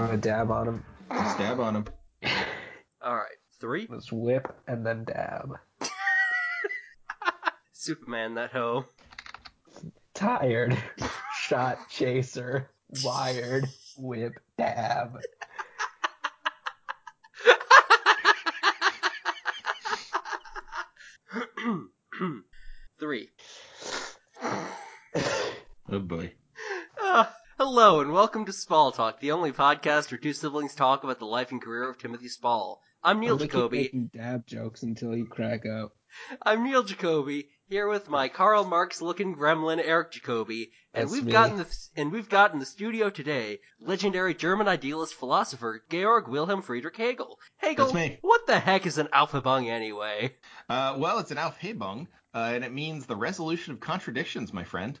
want to dab on him? Stab on him. All right, three. Let's whip and then dab. Superman, that hoe. Tired. Shot chaser. Wired. Whip. Dab. three. Oh boy. Ah, hello and welcome to Spall Talk, the only podcast where two siblings talk about the life and career of Timothy Spall. I'm Niel I'm Jacoby. making dab jokes until you crack up. I'm Niel Jacoby here with my Karl Marx looking gremlin Eric Jacoby, and That's we've me. gotten the and we've got in the studio today legendary German idealist philosopher Georg Wilhelm Friedrich Hegel. Hegel, That's me. what the heck is an Alphabung anyway? Uh, well, it's an Aufhebung, uh, and it means the resolution of contradictions, my friend.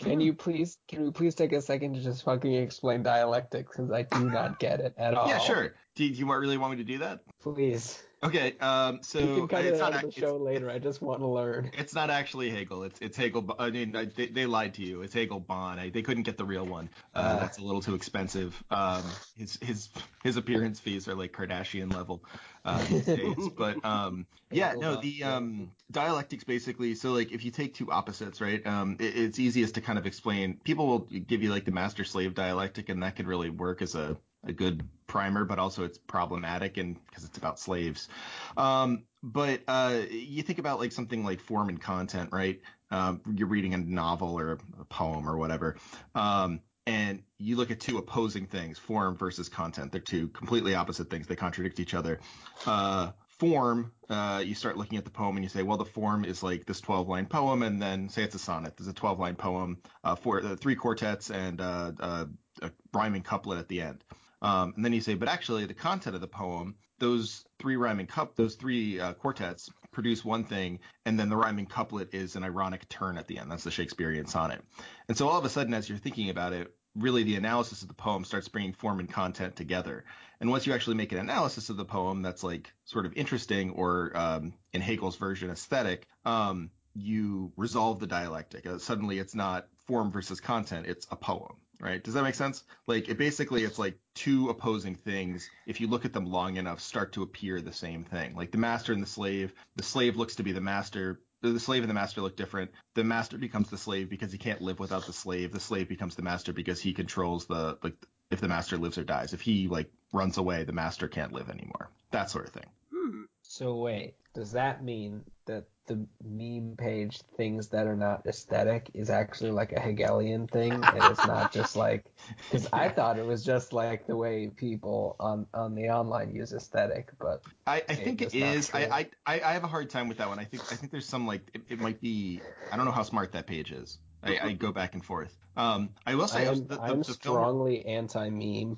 Can you please, can we please take a second to just fucking explain dialectics? Because I do not get it at all. Yeah, sure. Do, do you want- really want me to do that? Please. Okay. Um. So You can cut it's it not of the show later. I just want to learn. It's, not actually Hegel. It's it's Hegel. I mean, I- they, they lied to you. It's Hegelbon. I, they couldn't get the real one. Uh, Uh. that's a little too expensive. Um. His his his appearance fees are like Kardashian level uh, these days. But um. Yeah. No. The um dialectics basically. So like if you take two opposites, right? Um. It, it's easiest to kind of explain. People will give you like the master slave dialectic, and that could really work as a a good primer, but also it's problematic and because it's about slaves. Um, but uh, you think about like something like form and content, right? Um, you're reading a novel or a poem or whatever, um, and you look at two opposing things, form versus content. They're two completely opposite things. They contradict each other. Uh, form, uh, you start looking at the poem and you say, well, the form is like this 12 line poem, and then say it's a sonnet. There's a 12 line poem, uh, for uh, three quartets and uh, uh, a rhyming couplet at the end. Um, and then you say, but actually, the content of the poem, those three rhyming cup, those three uh, quartets produce one thing, and then the rhyming couplet is an ironic turn at the end. That's the Shakespearean sonnet. And so all of a sudden, as you're thinking about it, really the analysis of the poem starts bringing form and content together. And once you actually make an analysis of the poem that's like sort of interesting or um, in Hegel's version aesthetic, um, you resolve the dialectic. Uh, suddenly it's not form versus content, it's a poem. Right? Does that make sense? Like it basically it's like two opposing things. If you look at them long enough, start to appear the same thing. Like the master and the slave. The slave looks to be the master. The slave and the master look different. The master becomes the slave because he can't live without the slave. The slave becomes the master because he controls the like if the master lives or dies. If he like runs away, the master can't live anymore. That sort of thing. Hmm. So wait, does that mean that the meme page things that are not aesthetic is actually like a Hegelian thing, and it's not just like? Because I thought it was just like the way people on on the online use aesthetic, but I, I think it is. I, I I I have a hard time with that one. I think I think there's some like it, it might be. I don't know how smart that page is. I, I go back and forth. Um, I will I say am the, the, I'm the strongly anti meme.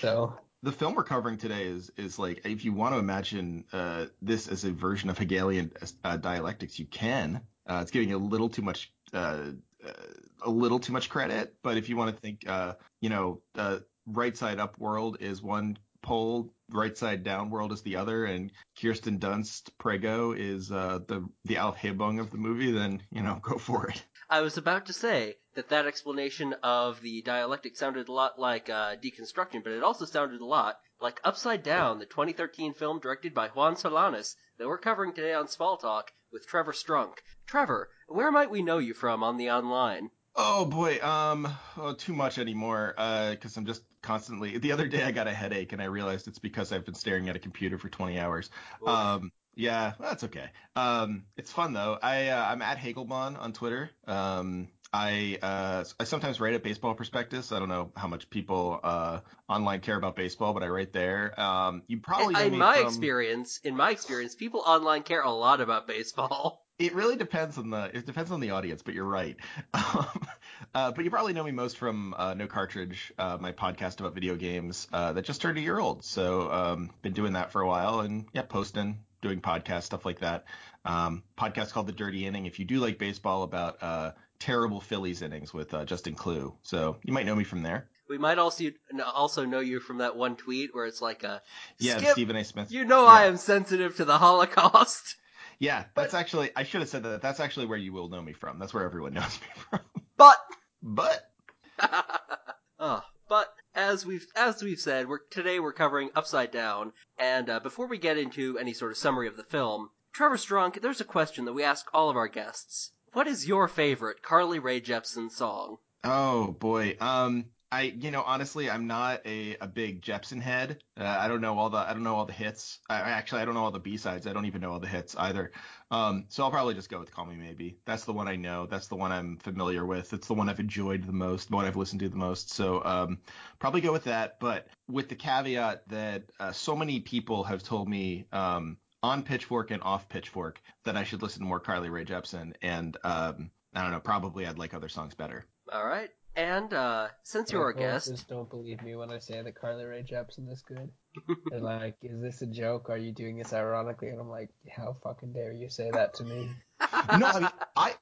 So the film we're covering today is is like if you want to imagine uh, this as a version of Hegelian uh, dialectics, you can. Uh, it's giving a little too much. Uh, uh, a little too much credit, but if you want to think, uh, you know, right side up world is one pole, right side down world is the other, and Kirsten Dunst Prego is the the Aufhebung of the movie, then you know, go for it. I was about to say that that explanation of the dialectic sounded a lot like uh, deconstruction, but it also sounded a lot like Upside Down, the 2013 film directed by Juan Solanas that we're covering today on Spall Talk with Trevor Strunk. Trevor, where might we know you from on the online? Oh boy, um, oh, too much anymore. Uh, because I'm just constantly. The other day I got a headache and I realized it's because I've been staring at a computer for 20 hours. Um, yeah, that's okay. Um, it's fun though. I uh, I'm at Hegelbon on Twitter. Um, I uh I sometimes write at Baseball Prospectus. I don't know how much people uh online care about baseball, but I write there. Um, you probably know in me my from- experience, in my experience, people online care a lot about baseball. It really depends on the it depends on the audience, but you're right. Um, uh, but you probably know me most from uh, No Cartridge, uh, my podcast about video games uh, that just turned a year old. So um, been doing that for a while, and yeah, posting, doing podcasts, stuff like that. Um, podcast called The Dirty Inning. If you do like baseball, about uh, terrible Phillies innings with uh, Justin Klugh. So you might know me from there. We might also also know you from that one tweet where it's like a Yeah, Stephen A. Smith. you know Yeah. I am sensitive to the Holocaust. Yeah, that's actually I should have said that. That's actually where you will know me from. That's where everyone knows me from. But but oh, but as we've as we've said, we're today we're covering Upside Down, and uh, before we get into any sort of summary of the film, Trevor Strunk, there's a question that we ask all of our guests. What is your favorite Carly Rae Jepsen song? Oh boy. Um I you know honestly I'm not a, a big Jepsen head. Uh, I don't know all the I don't know all the hits. I, actually I don't know all the B-sides. I don't even know all the hits either. Um so I'll probably just go with Call Me Maybe. That's the one I know. That's the one I'm familiar with. It's the one I've enjoyed the most, the one I've listened to the most. So um probably go with that, but with the caveat that uh, so many people have told me um on Pitchfork and off Pitchfork that I should listen to more Carly Rae Jepsen and um I don't know, probably I'd like other songs better. All right. And uh, since you're My a guest, just don't believe me when I say that Carly Rae Jepsen is good. They're like, "Is this a joke? Are you doing this ironically?" And I'm like, "How fucking dare you say that to me?" no, I mean, I,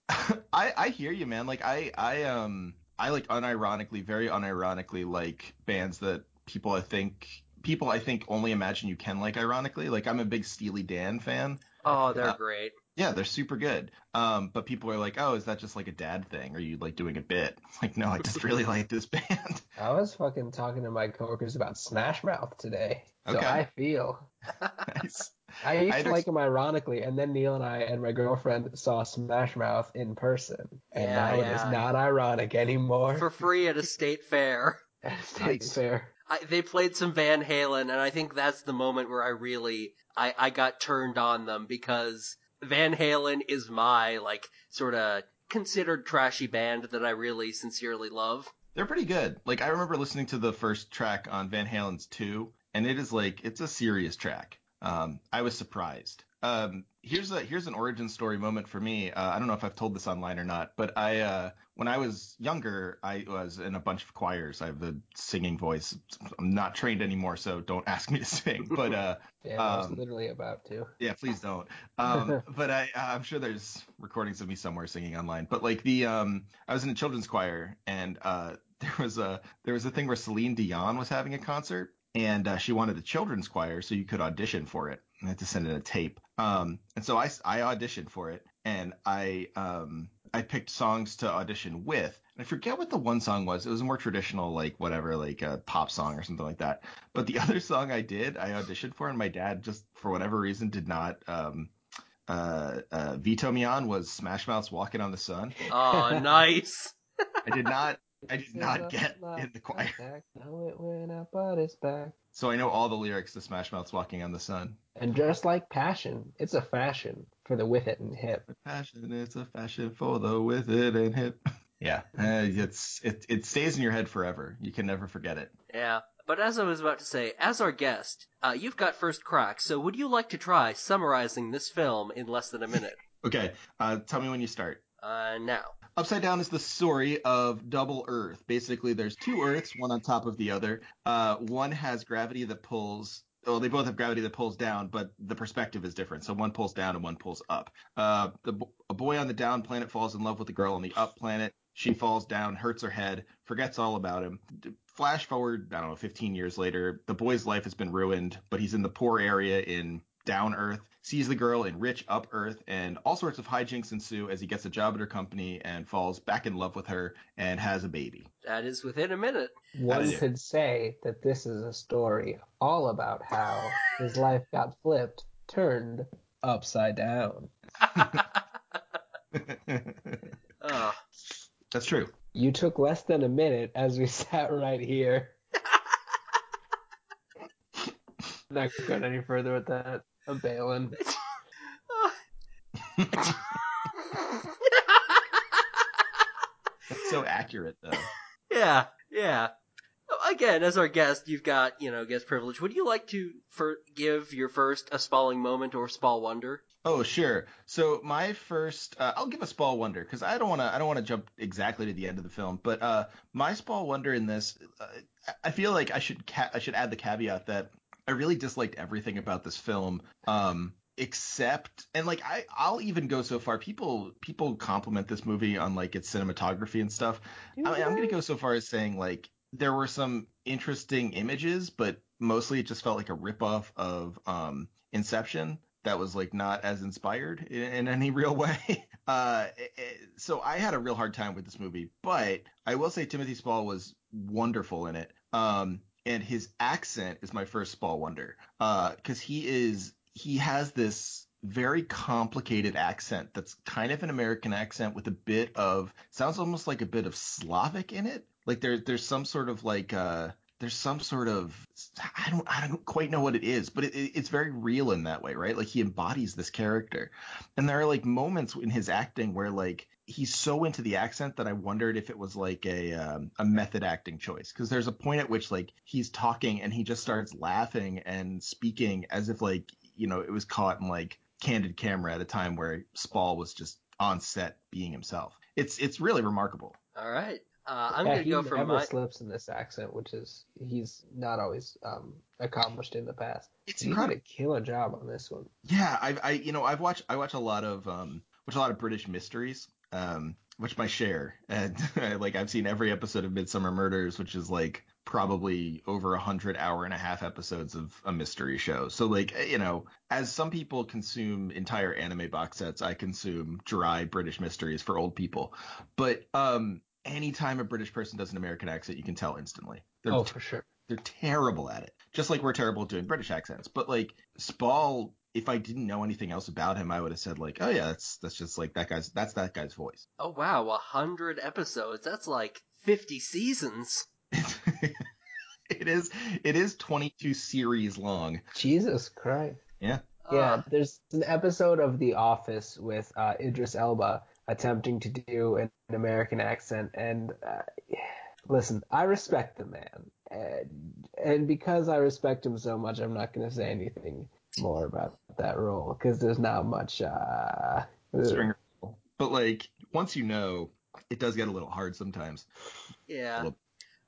I, I hear you, man. Like, I, I, um, I like unironically, very unironically, like bands that people I think people I think only imagine you can like ironically. Like, I'm a big Steely Dan fan. oh, they're Uh, great. Yeah, they're super good. Um, but people are like, oh, is that just like a dad thing? Are you like doing a bit? It's like, no, I just really like this band. I was fucking talking to my coworkers about Smash Mouth today, so Okay. I feel. nice. I used I'd to ex- like them ironically, and then Niel and I and my girlfriend saw Smash Mouth in person, and Yeah, now it yeah. is not ironic anymore. For free at a state fair. At a state Nice. fair. I, they played some Van Halen, and I think that's the moment where I really I, I got turned on them because Van Halen is my like sort of considered trashy band that I really sincerely love. They're pretty good. Like I remember listening to the first track on Van Halen's 2, and it is like it's a serious track. Um, I was surprised. Um, here's a here's an origin story moment for me. Uh, I don't know if I've told this online or not, but I uh, when I was younger, I was in a bunch of choirs. I have the singing voice. I'm not trained anymore, so don't ask me to sing. But uh, Yeah, I was Um, literally about to. yeah, please don't. Um, but I, I'm sure there's recordings of me somewhere singing online. But like the, um, I was in a children's choir, and uh, there was a there was a thing where Celine Dion was having a concert, and uh, she wanted a children's choir, so you could audition for it. I had to send in a tape. Um, and so I, I auditioned for it, and I um, I picked songs to audition with. And I forget what the one song was. It was a more traditional, like whatever, like a pop song or something like that. But the other song I did, I auditioned for, and my dad just for whatever reason did not um, uh, uh, veto me on was Smash Mouth's "Walking on the Sun." Oh, nice. I did not. I did not get in the choir, back. Know it when I bought his back. so I know all the lyrics to Smash Mouth's "Walking on the Sun." And just like passion, it's a fashion for the with it and hip. The passion, it's a fashion for the with it and hip. Yeah, uh, it's it it stays in your head forever. You can never forget it. Yeah. But as I was about to say, as our guest, uh, you've got first crack, so would you like to try summarizing this film in less than a minute? Okay, uh, tell me when you start. Uh, now. Upside Down is the story of double Earth. Basically, there's two Earths, one on top of the other. Uh, one has gravity that pulls. Well, they both have gravity that pulls down, but the perspective is different. So one pulls down and one pulls up. Uh, the, a boy on the down planet falls in love with a girl on the up planet. She falls down, hurts her head, forgets all about him. Flash forward, I don't know, 15 years later, the boy's life has been ruined, but he's in the poor area in down Earth, sees the girl in rich up Earth, and all sorts of hijinks ensue as he gets a job at her company and falls back in love with her and has a baby. That is within a minute. One did you? could say that this is a story all about how his life got flipped, turned upside down. Oh, That's true. You took less than a minute as we sat right here. Not going any further with that. I'm bailing. That's so accurate, though. yeah, yeah. Again, as our guest, you've got, you know, guest privilege. Would you like to for, give your first a spalling moment or spall wonder? Oh, sure. So my first, uh, I'll give a Spall Wonder because I don't want to, I don't want to jump exactly to the end of the film, but uh, my Spall Wonder in this, uh, I feel like I should, ca- I should add the caveat that I really disliked everything about this film, um, except, and like I, I'll even go so far. People, people compliment this movie on like its cinematography and stuff. I I'm gonna go so far as saying like there were some interesting images, but mostly it just felt like a ripoff of um, Inception. that was like not as inspired in, in any real way. Uh, it- it- so I had a real hard time with this movie, but I will say Timothy Spall was wonderful in it. Um, and his accent is my first Spall wonder. Uh, cause he is, he has this very complicated accent that's kind of an American accent with a bit of, sounds almost like a bit of Slavic in it. Like there, there's some sort of like, uh, there's some sort of I don't I don't quite know what it is, but it, it, it's very real in that way, right? Like he embodies this character, and there are like moments in his acting where like he's so into the accent that I wondered if it was like a um, a method acting choice because there's a point at which like he's talking and he just starts laughing and speaking as if like you know it was caught in like candid camera at a time where Spall was just on set being himself. It's it's really remarkable. All right. Uh, I'm yeah, gonna he go for never my. slips in this accent, which is he's not always um, accomplished in the past. It's He did incredible. a killer job on this one. Yeah, I've I you know I've watched I watch a lot of um watch a lot of British mysteries, um which my share, and like I've seen every episode of Midsomer Murders, which is like probably over a hundred hour and a half episodes of a mystery show. So like you know, as some people consume entire anime box sets, I consume dry British mysteries for old people. But um anytime a British person does an American accent, you can tell instantly. They're Oh, for sure. they're terrible at it. Just like we're terrible at doing British accents. But like Spall, if I didn't know anything else about him, I would have said like, oh yeah, that's that's just like that guy's that's that guy's voice. Oh wow, a hundred episodes. That's like fifty seasons. it is it is 22 series long. Jesus Christ. Yeah. Yeah, there's an episode of The Office with uh, Idris Elba attempting to do an, an American accent, and uh, listen, I respect the man, and, and because I respect him so much, I'm not going to say anything more about that role because there's not much. Uh, Stringer. But like once you know, it does get a little hard sometimes. yeah. Well-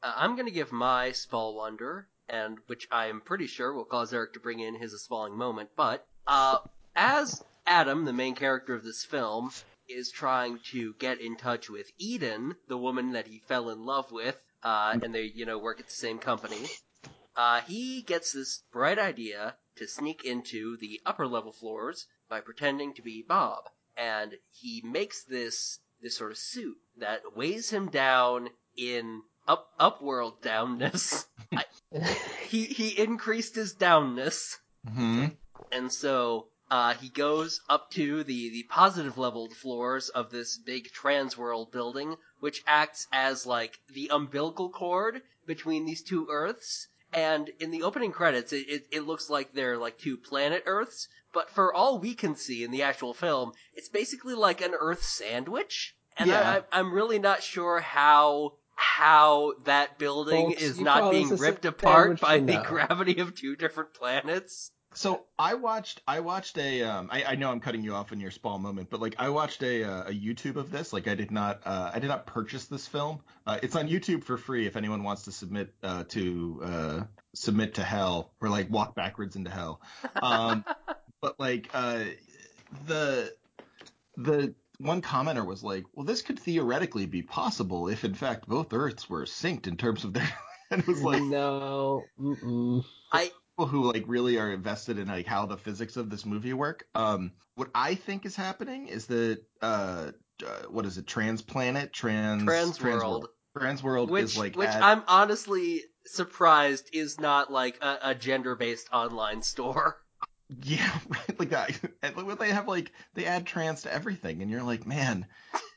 Uh, I'm gonna give my Spall Wonder, and which I'm pretty sure will cause Eric to bring in his A spalling moment. But uh, as Adam, the main character of this film, is trying to get in touch with Eden, the woman that he fell in love with, uh, and they, you know, work at the same company. Uh, he gets this bright idea to sneak into the upper level floors by pretending to be Bob, and he makes this this sort of suit that weighs him down in up upworld downness. I, he he increased his downness, hmm and so uh, he goes up to the the positive leveled floors of this big trans world building, which acts as like the umbilical cord between these two Earths. And in the opening credits, it, it, it looks like they're like two planet Earths, but for all we can see in the actual film, it's basically like an Earth sandwich. And Yeah. I, I'm really not sure how how that building Folks, is not being ripped apart by the no? gravity of two different planets. So I watched I watched a um I, I know I'm cutting you off in your Spall moment, but like I watched a uh, a YouTube of this. Like I did not uh, I did not purchase this film. Uh, it's on YouTube for free if anyone wants to submit uh, to uh, submit to hell or like walk backwards into hell. Um, but like uh, the the one commenter was like, well, this could theoretically be possible if in fact both Earths were synced in terms of their. and it was like no, mm-mm. I people who like really are invested in like how the physics of this movie work. Um, what I think is happening is that uh, uh what is it? Transplanet, trans Transworld. Transworld which is like which at- I'm honestly surprised is not like a, a gender based online store. yeah, right, like that. And like, they have like they add trans to everything, and you're like, man,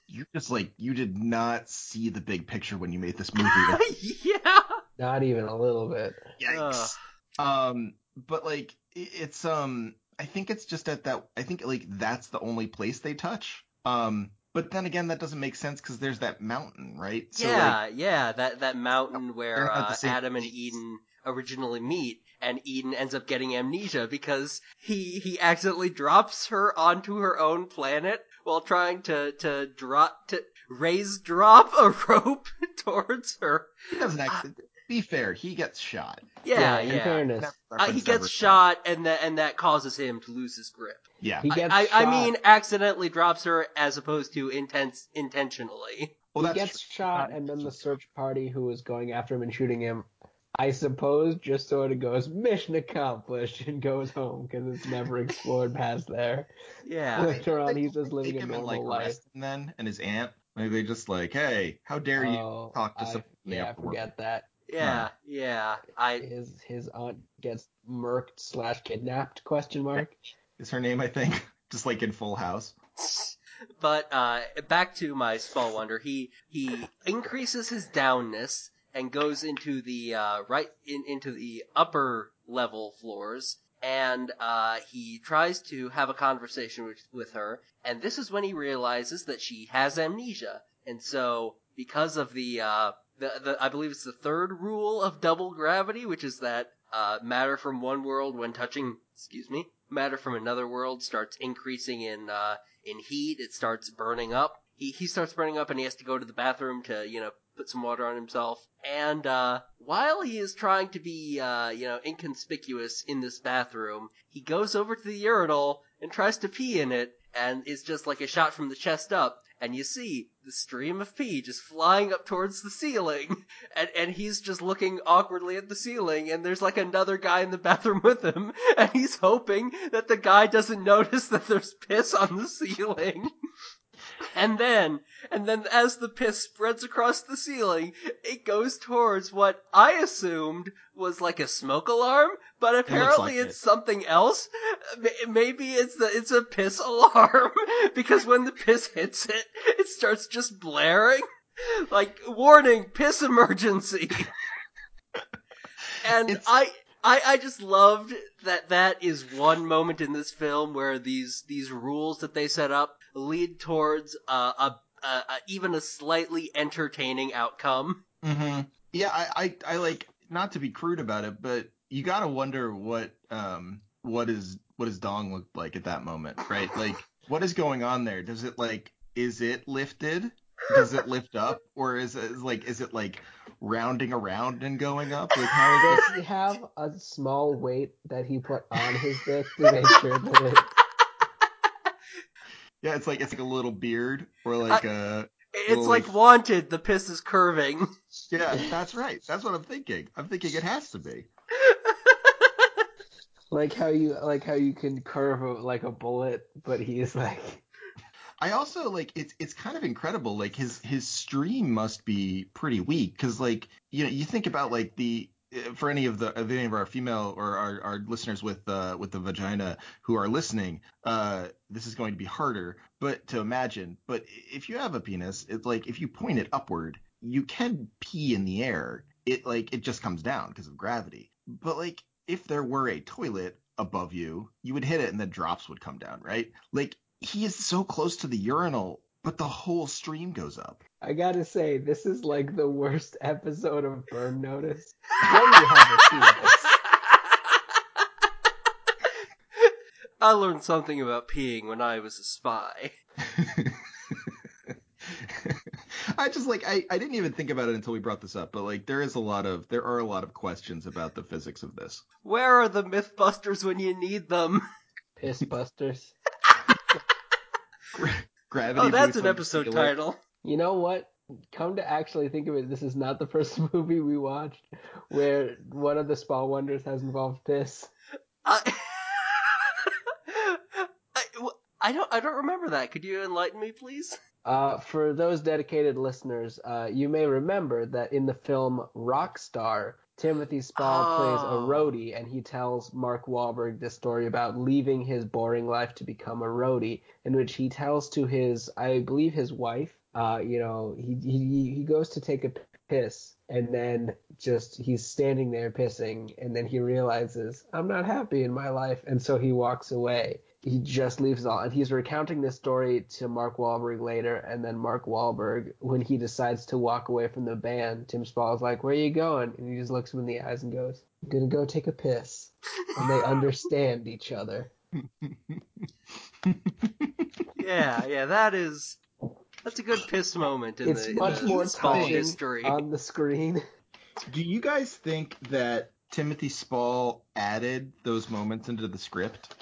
you just like you did not see the big picture when you made this movie. Yeah. not even a little bit. Yikes. Um, but like it's um, I think it's just at that. I think like that's the only place they touch. Um, but then again, that doesn't make sense because there's that mountain, right? So, yeah, like, yeah, that that mountain where uh, Adam and. Eden originally meet, and Eden ends up getting amnesia because he he accidentally drops her onto her own planet while trying to to drop to raise drop a rope towards her. he doesn't actually. Be fair, he gets shot. Yeah, in yeah. fairness, Uh, he gets shot, and that and that causes him to lose his grip. Yeah. he gets I, shot. I mean, accidentally drops her as opposed to intense intentionally. well, he gets true. shot, Not- and then the search party who was going after him and shooting him I suppose just sort of goes mission accomplished and goes home because it's never explored past there. Yeah. Later on, he's just living take a him and, normal like, life. arrest then and his aunt. Like they just like, hey, how dare you Oh, talk to I- someone in the yeah, I forget that. Yeah, yeah. I His his aunt gets murked slash kidnapped? Question mark. Is her name, I think, just like in Full House. but uh back to my Spall wonder he he increases his downness and goes into the uh right in into the upper level floors and uh he tries to have a conversation with, with her and this is when he realizes that she has amnesia and so because of the uh the, the I believe it's the third rule of double gravity which is that uh matter from one world when touching excuse me matter from another world starts increasing in uh in heat, it starts burning up. He he starts burning up and he has to go to the bathroom to, you know, put some water on himself. And uh while he is trying to be uh, you know, inconspicuous in this bathroom, he goes over to the urinal and tries to pee in it and it's just like a shot from the chest up and you see the stream of pee just flying up towards the ceiling and and he's just looking awkwardly at the ceiling and there's like another guy in the bathroom with him and he's hoping that the guy doesn't notice that there's piss on the ceiling. And then, and then as the piss spreads across the ceiling, it goes towards what I assumed was like a smoke alarm, but apparently like it's it. something else. Maybe it's the, it's a piss alarm, because when the piss hits it, it starts just blaring. Like, warning, piss emergency. and It's- I, I, I just loved that that is one moment in this film where these, these rules that they set up lead towards uh, a, a, a, even a slightly entertaining outcome. Mm-hmm. Yeah, I, I, I like not to be crude about it, but you gotta wonder what um what is what his dong looked like at that moment, right? Like what is going on there? Does it like is it lifted? Does it lift up, or is it like is it like rounding around and going up? Like how is Does he have a small weight that he put on his dick to make sure that it? Yeah, it's like it's like a little beard or like a It's Well, like if- wanted, the piss is curving. yeah. That's right. That's what I'm thinking. I'm thinking it has to be. Like how you like how you can curve a, like a bullet, but he's like I also like it's it's kind of incredible. Like his his stream must be pretty weak because like you know you think about like the for any of the of any of our female or our, our listeners with uh with the vagina who are listening, uh this is going to be harder, but to imagine. But if you have a penis, it's like if you point it upward, you can pee in the air. It like it just comes down because of gravity. But like if there were a toilet above you, you would hit it and the drops would come down, right? Like he is so close to the urinal, but the whole stream goes up. I gotta say, this is like the worst episode of Burn Notice. When you have a penis. I learned something about peeing when I was a spy. I just like I, I didn't even think about it until we brought this up, but like there is a lot of there are a lot of questions about the physics of this. Where are the Mythbusters when you need them? Piss busters. Gravity. Oh, that's boots an episode title. You know what? Come to actually think of it, this is not the first movie we watched where one of the Spall Wonders has involved piss. I... I, don't I don't remember that. Could you enlighten me, please? Uh, for those dedicated listeners, uh, you may remember that in the film Rockstar, Timothy Spall plays a Oh. roadie, and he tells Mark Wahlberg this story about leaving his boring life to become a roadie, in which he tells to his, I believe, his wife, uh, you know, he he he goes to take a piss, and then just he's standing there pissing, and then he realizes I'm not happy in my life, and so he walks away he just leaves all. And he's recounting this story to Mark Wahlberg later, and then Mark Wahlberg, when he decides to walk away from the band, Tim Spall's like, "Where are you going?" And he just looks him in the eyes and goes, "I'm gonna go take a piss." And they understand each other. Yeah, yeah, that is that's a good piss moment in It's the, in much the more Spall history. on the screen. Do you guys think that Timothy Spall added those moments into the script?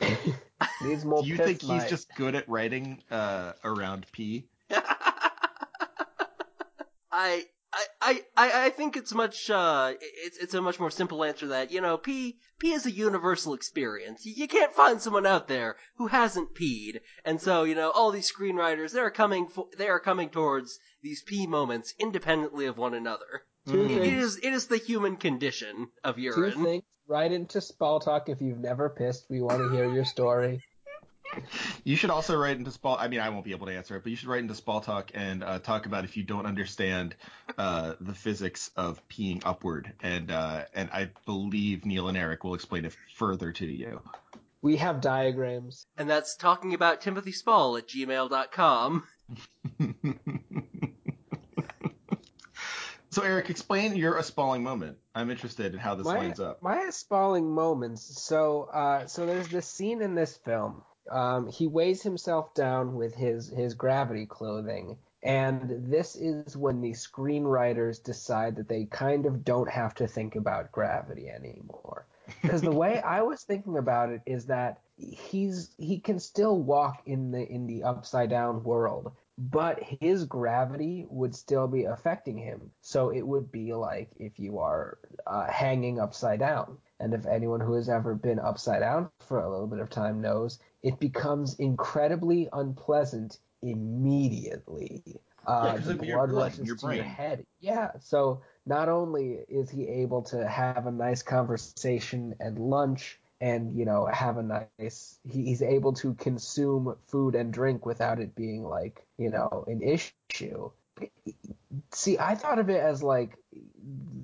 Needs more Do you piss think he's just good at writing uh, around pee? I I, I, I think it's much uh it's it's a much more simple answer that you know pee pee is a universal experience. You, can't find someone out there who hasn't peed, and so you know all these screenwriters they're coming for, they are coming towards these pee moments independently of one another. Two It- is it is the human condition of Two urine. things. Write into Spall Talk if you've never pissed. We want to hear your story. You should also write into Spall. I mean, I won't be able to answer it, but you should write into Spall Talk and uh, talk about if you don't understand uh, the physics of peeing upward, and uh, and I believe Niel and Eric will explain it further to you. We have diagrams. And that's talking about Timothy Spall at gmail.com. so Eric, explain your a spalling moment. I'm interested in how this my, lines up. My spalling moments. So, uh, so there's this scene in this film. Um, he weighs himself down with his his gravity clothing, and this is when the screenwriters decide that they kind of don't have to think about gravity anymore. Because the way I was thinking about it is that he's he can still walk in the in the upside down world, but his gravity would still be affecting him. So it would be like if you are uh, hanging upside down. And if anyone who has ever been upside down for a little bit of time knows, it becomes incredibly unpleasant immediately. Uh, Yeah, the blood rushes your to your head. Yeah. So not only is he able to have a nice conversation and lunch and you know have a nice he, he's able to consume food and drink without it being like you know an issue see i thought of it as like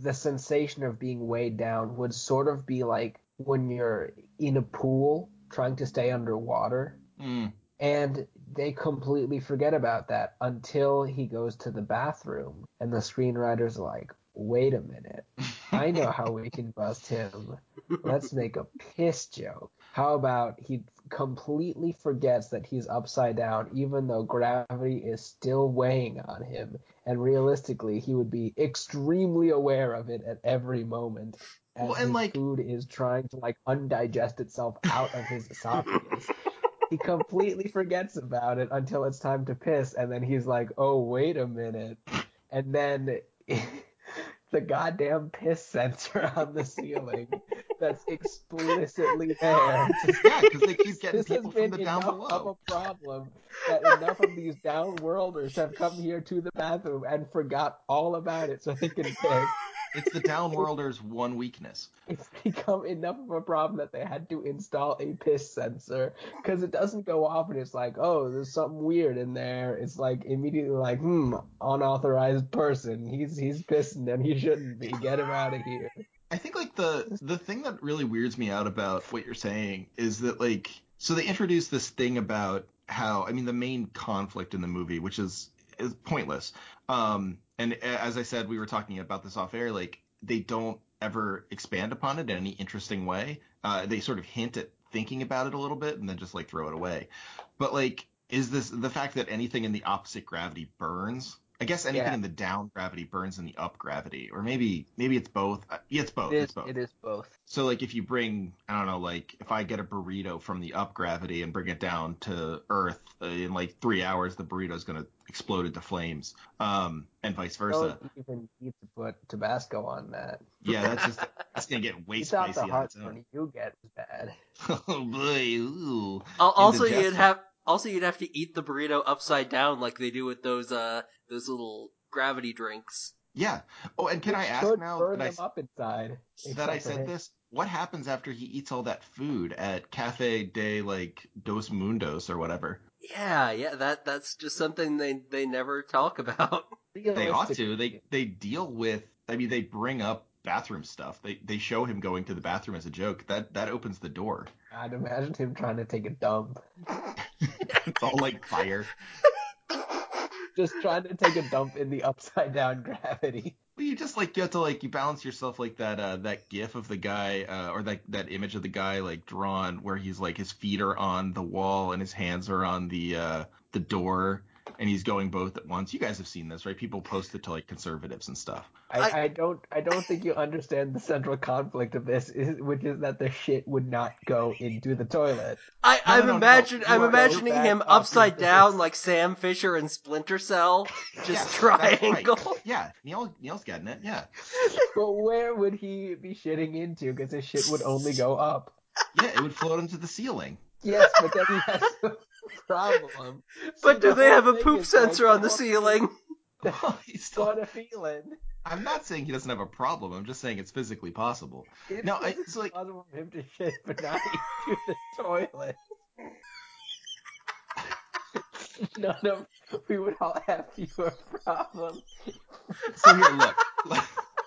the sensation of being weighed down would sort of be like when you're in a pool trying to stay underwater Mm. and they completely forget about that until he goes to the bathroom and the screenwriter's like wait a minute I know how we can bust him. Let's make a piss joke. How about he completely forgets that he's upside down, even though gravity is still weighing on him, and realistically, he would be extremely aware of it at every moment. As Well, and, his like- food is trying to like undigest itself out of his esophagus. he completely forgets about it until it's time to piss, and then he's like, "Oh, wait a minute," and then the goddamn piss sensor on the ceiling that's explicitly there. Yeah, because they keep getting this people from the down enough of below. a problem that enough of these downworlders have come here to the bathroom and forgot all about it so they can piss. It's the downworlders' one weakness. It's become enough of a problem that they had to install a piss sensor because it doesn't go off and it's like, oh, there's something weird in there. It's like immediately like, hmm, unauthorized person. He's he's pissing and he shouldn't be. Get him out of here. I think like the the thing that really weirds me out about what you're saying is that like so they introduced this thing about how I mean the main conflict in the movie, which is is pointless. Um, and as I said, we were talking about this off air. Like they don't ever expand upon it in any interesting way. Uh, they sort of hint at thinking about it a little bit and then just like throw it away. But like, is this the fact that anything in the opposite gravity burns? I guess anything Yeah. in the down gravity burns in the up gravity, or maybe maybe it's both. Uh, Yeah, it's both. It is, it's both. it is both. So like if you bring I don't know like if I get a burrito from the up gravity and bring it down to Earth uh, in like three hours, the burrito is gonna explode into flames, um, and vice versa. You Don't even need to put Tabasco on that. Yeah, that's just that's gonna get way You thought spicy the on its own. heartburn you get is bad. oh boy, ooh. Also, you'd have also you'd have to eat the burrito upside down like they do with those uh those little gravity drinks. Yeah. Oh, and can Which I ask now burn that I, up inside? that I said this? What happens after he eats all that food at Cafe de like Dos Mundos or whatever? Yeah, yeah, that that's just something they they never talk about. They ought to. They they deal with. I mean, they bring up bathroom stuff. They they show him going to the bathroom as a joke. That that opens the door. I'd imagine him trying to take a dump. it's all like fire. Just trying to take a dump in the upside down gravity. Well, you just like you have to like you balance yourself like that uh that gif of the guy uh or that that image of the guy like drawn where he's like his feet are on the wall and his hands are on the uh the door and he's going both at once. You guys have seen this, right? People post it to like conservatives and stuff. I, I- I don't I don't think you understand the central conflict of this, is, which is that the shit would not go into the toilet. I, No, I'm no, no, I'm imagining him upside down this. like Sam Fisher in Splinter Cell, just Yeah, that's right. triangle. Yeah, Niel Niel's getting it. Yeah, But where would he be shitting into? Because his shit would only go up. yeah, it would float into the ceiling. Yes, but then he has a problem. But See, do the they have a poop sensor on the whole ceiling? He's still- Got a feeling. I'm not saying he doesn't have a problem. I'm just saying it's physically possible. It's No, I- physically it's like- possible for him to shit, but not into the toilet. None of we would all have fewer problems So here, look,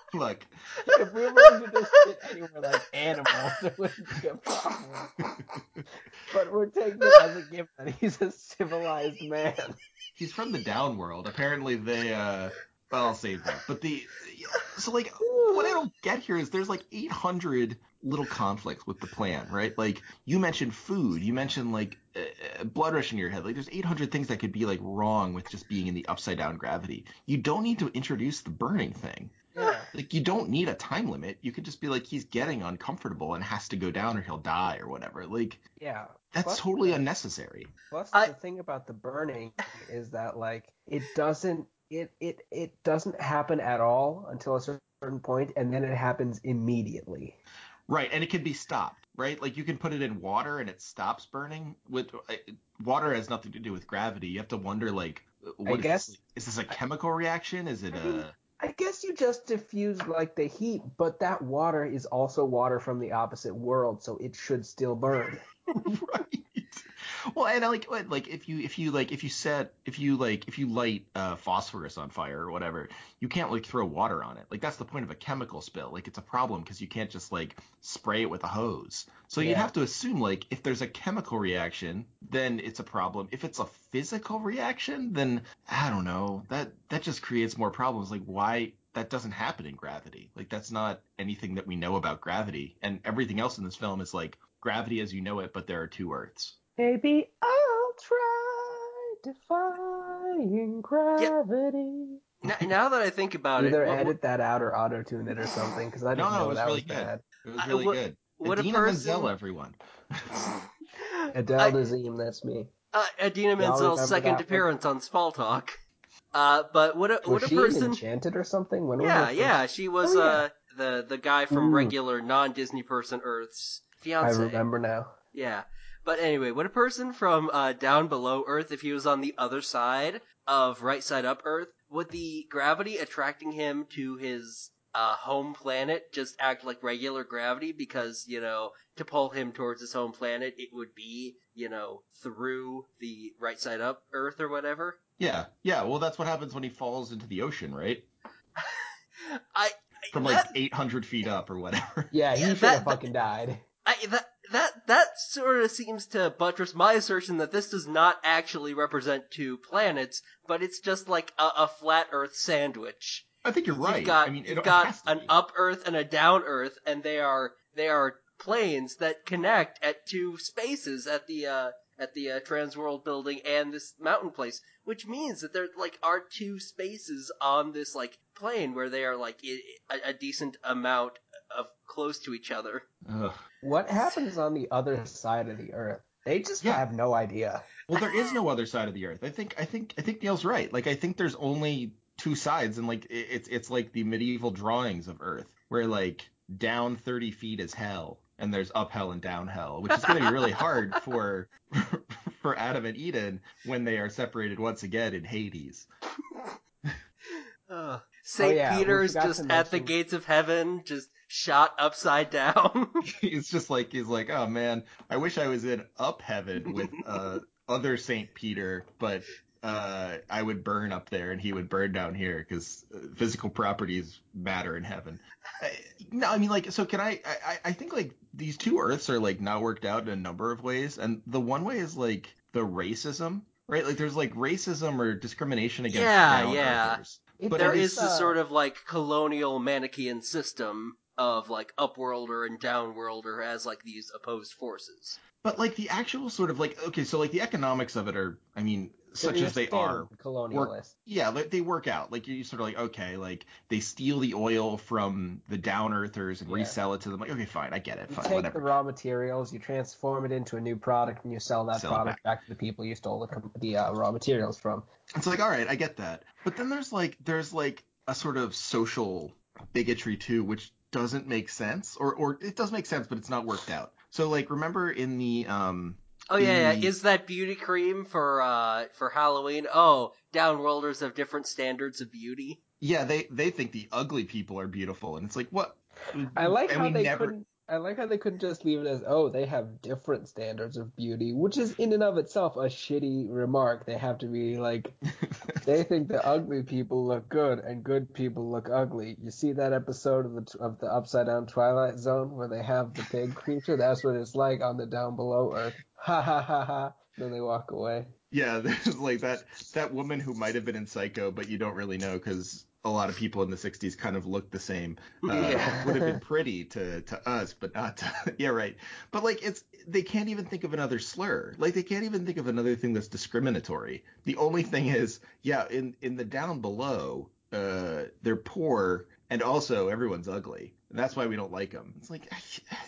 look, if we were to just shit anywhere like animals. It wouldn't be a problem. But we're taking it as a given that he's a civilized man. He's from the down world. Apparently, they. uh Well, I'll save that. But the so like what I don't get here is there's like 800 little conflicts with the plan, right? Like you mentioned food, you mentioned like uh, blood rush in your head. Like there's 800 things that could be like wrong with just being in the upside down gravity. You don't need to introduce the burning thing. Yeah. Like you don't need a time limit. You could just be like he's getting uncomfortable and has to go down or he'll die or whatever. Like Yeah. that's Plus- totally unnecessary. Plus, I- the thing about the burning is that like it doesn't it it it doesn't happen at all until a certain point, and then it happens immediately. Right, and it can be stopped, right? Like you can put it in water and it stops burning. With uh, water has nothing to do with gravity. You have to wonder, like, what is guess- this? is this a chemical reaction? Is it I mean- a I guess you just diffuse like the heat, but that water is also water from the opposite world, so it should still burn. right? Well, and I like like if you if you like if you set if you like if you light uh, phosphorus on fire or whatever, you can't like throw water on it. Like that's the point of a chemical spill. Like it's a problem because you can't just like spray it with a hose. So you'd have to assume like if there's a chemical reaction, then it's a problem. If it's a physical reaction, then I don't know. That that just creates more problems. Like why that doesn't happen in gravity. Like that's not anything that we know about gravity. And everything else in this film is like gravity as you know it, but there are two Earths. Maybe I'll try defying gravity. Now, now that I think about Either it, what, edit that out or auto tune it or something, because I didn't No, no, know it was that really was good. bad. It was I- really what- good. would a Idina person Menzel, everyone. Adele I- Dazeem, that's me. uh, Idina Y'all Menzel's second that one? appearance on Spall Talk. Uh, but what a Was would a she in person? Enchanted or something? When was Yeah, her yeah, she was Oh, yeah. uh the the guy from Mm. regular non Disney person Earth's fiance. I fiance. remember now. Yeah. But anyway, would a person from uh, down below Earth, if he was on the other side of right side up Earth, would the gravity attracting him to his uh, home planet just act like regular gravity? Because, you know, to pull him towards his home planet, it would be, you know, through the right side up Earth or whatever? Yeah, yeah. Well, that's what happens when he falls into the ocean, right? I. From like 800 feet up or whatever. Yeah, he Yeah, should that- have fucking died. I, that that that sort of seems to buttress my assertion that this does not actually represent two planets, but it's just like a, a flat Earth sandwich. I think you're right. You've got I mean, you've got an be. up Earth and a down Earth, and they are they are planes that connect at two spaces at the uh, at the uh, Transworld building and this mountain place, which means that there like are two spaces on this like plane where they are like i- a decent amount of close to each other. Ugh. What happens on the other side of the Earth? They just Yeah. have no idea. Well, there is no other side of the Earth. I think, I think, I think Niel's right. Like, I think there's only two sides, and like, it's it's like the medieval drawings of Earth, where like down 30 feet is hell, and there's up hell and down hell, which is going to be really hard for for Adam and Eden when they are separated once again in Hades. Ugh. St. Oh, yeah, Peter's just at the gates of heaven, just shot upside down. It's just like he's like, oh man, I wish I was in up heaven with uh other Saint Peter, but uh I would burn up there and he would burn down here because physical properties matter in heaven. I, no, I mean like, so can I, I? I think like these two Earths are like not worked out in a number of ways, and the one way is like the racism. Right, like there's like racism or discrimination against Yeah, yeah. Earthers. But there it is is, this uh, sort of like colonial Manichaean system of like upworlder and downworlder as like these opposed forces. but like the actual sort of like okay, so like the economics of it are, I mean, such as they are, colonialist. yeah, like, they work out. Like you sort of like okay, like they steal the oil from the down earthers and Yeah. resell it to them. Like okay, fine, I get it, You fine, take whatever. the raw materials, you transform it into a new product, and you sell that Sell product back. to the people you stole the, the uh, raw materials from. It's like, all right, I get that. But then there's like there's like a sort of social bigotry too, which doesn't make sense. Or or it does make sense, but it's not worked out. So like remember in the um Oh yeah, The- yeah. Is that beauty cream for uh for Halloween? Oh, downworlders have different standards of beauty. yeah, they they think the ugly people are beautiful and it's like what I like and how they never couldn't. I like how they couldn't just leave it as, oh, they have different standards of beauty, which is in and of itself a shitty remark. They have to be like, they think the ugly people look good and good people look ugly. You see that episode of the of the Upside Down Twilight Zone where they have the pig creature? That's what it's like on the down below Earth. Ha ha ha ha. Then they walk away. Yeah, there's like that that woman who might have been in Psycho, but you don't really know because a lot of people in the '60s kind of looked the same. Uh, Yeah. would have been pretty to to us, but not. To, yeah, right. But like, it's they can't even think of another slur. Like they can't even think of another thing that's discriminatory. The only thing is, yeah, in in the down below, uh, they're poor and also everyone's ugly, and that's why we don't like them. It's like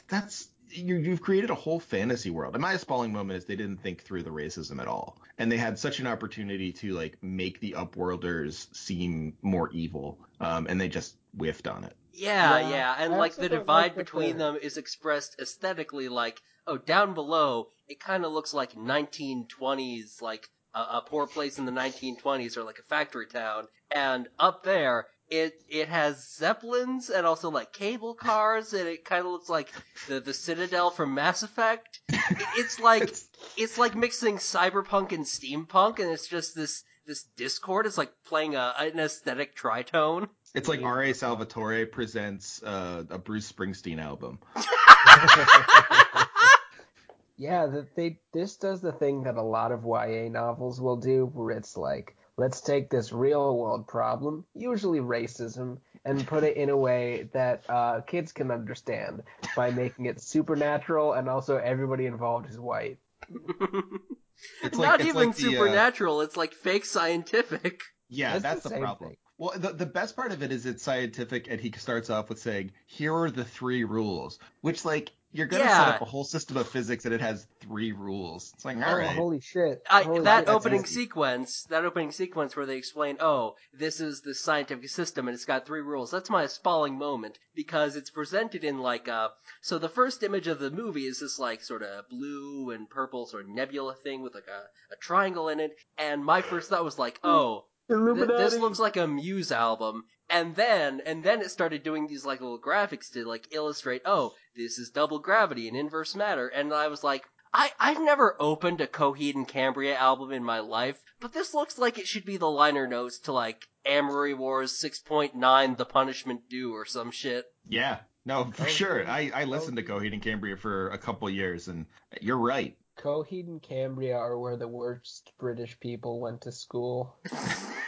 that's you, you've created a whole fantasy world. And my spalling moment is they didn't think through the racism at all, and they had such an opportunity to like make the Upworlders seem more evil, um, and they just whiffed on it. Yeah, Yeah, yeah, and I like the divide like that between they're- them is expressed aesthetically like, oh, down below, it kind of looks like 1920s, like a, a poor place in the 1920s or like a factory town, and up there, it it has zeppelins and also like cable cars, and it kind of looks like the the Citadel from Mass Effect. It- It's like It's- it's like mixing cyberpunk and steampunk, and it's just this this discord. It's like playing a an aesthetic tritone. It's like Yeah. R.A. Salvatore presents uh, a Bruce Springsteen album. Yeah, that they this does the thing that a lot of YA novels will do, where it's like, let's take this real world problem, usually racism, and put it in a way that uh, kids can understand by making it supernatural and also everybody involved is white. It's Not it's even the, uh, supernatural. It's like fake scientific. Yeah, It's that's the the, problem. thing. Well, the, the best part of it is it's scientific, and he starts off with saying, "Here are the three rules," which like you're gonna set up a whole system of physics and it has three rules. It's like, all oh, right, holy shit! I, Holy that shit, opening sequence, that opening sequence where they explain, oh, this is the scientific system and it's got three rules. That's my spalling moment because it's presented in like a. So the first image of the movie is this like sort of blue and purple sort of nebula thing with like a, a triangle in it, and my first thought was like, hmm. oh, Th- this looks like a Muse album. And then, and then it started doing these like little graphics to like illustrate, oh, this is double gravity and inverse matter. And I was like, I, I've never opened a Coheed and Cambria album in my life, but this looks like it should be the liner notes to like Amory Wars 6.9 The Punishment Due or some shit. yeah, no, for sure. I I listened to Oh. Coheed and Cambria for a couple years, and you're right. Coheed and Cambria are where the worst British people went to school.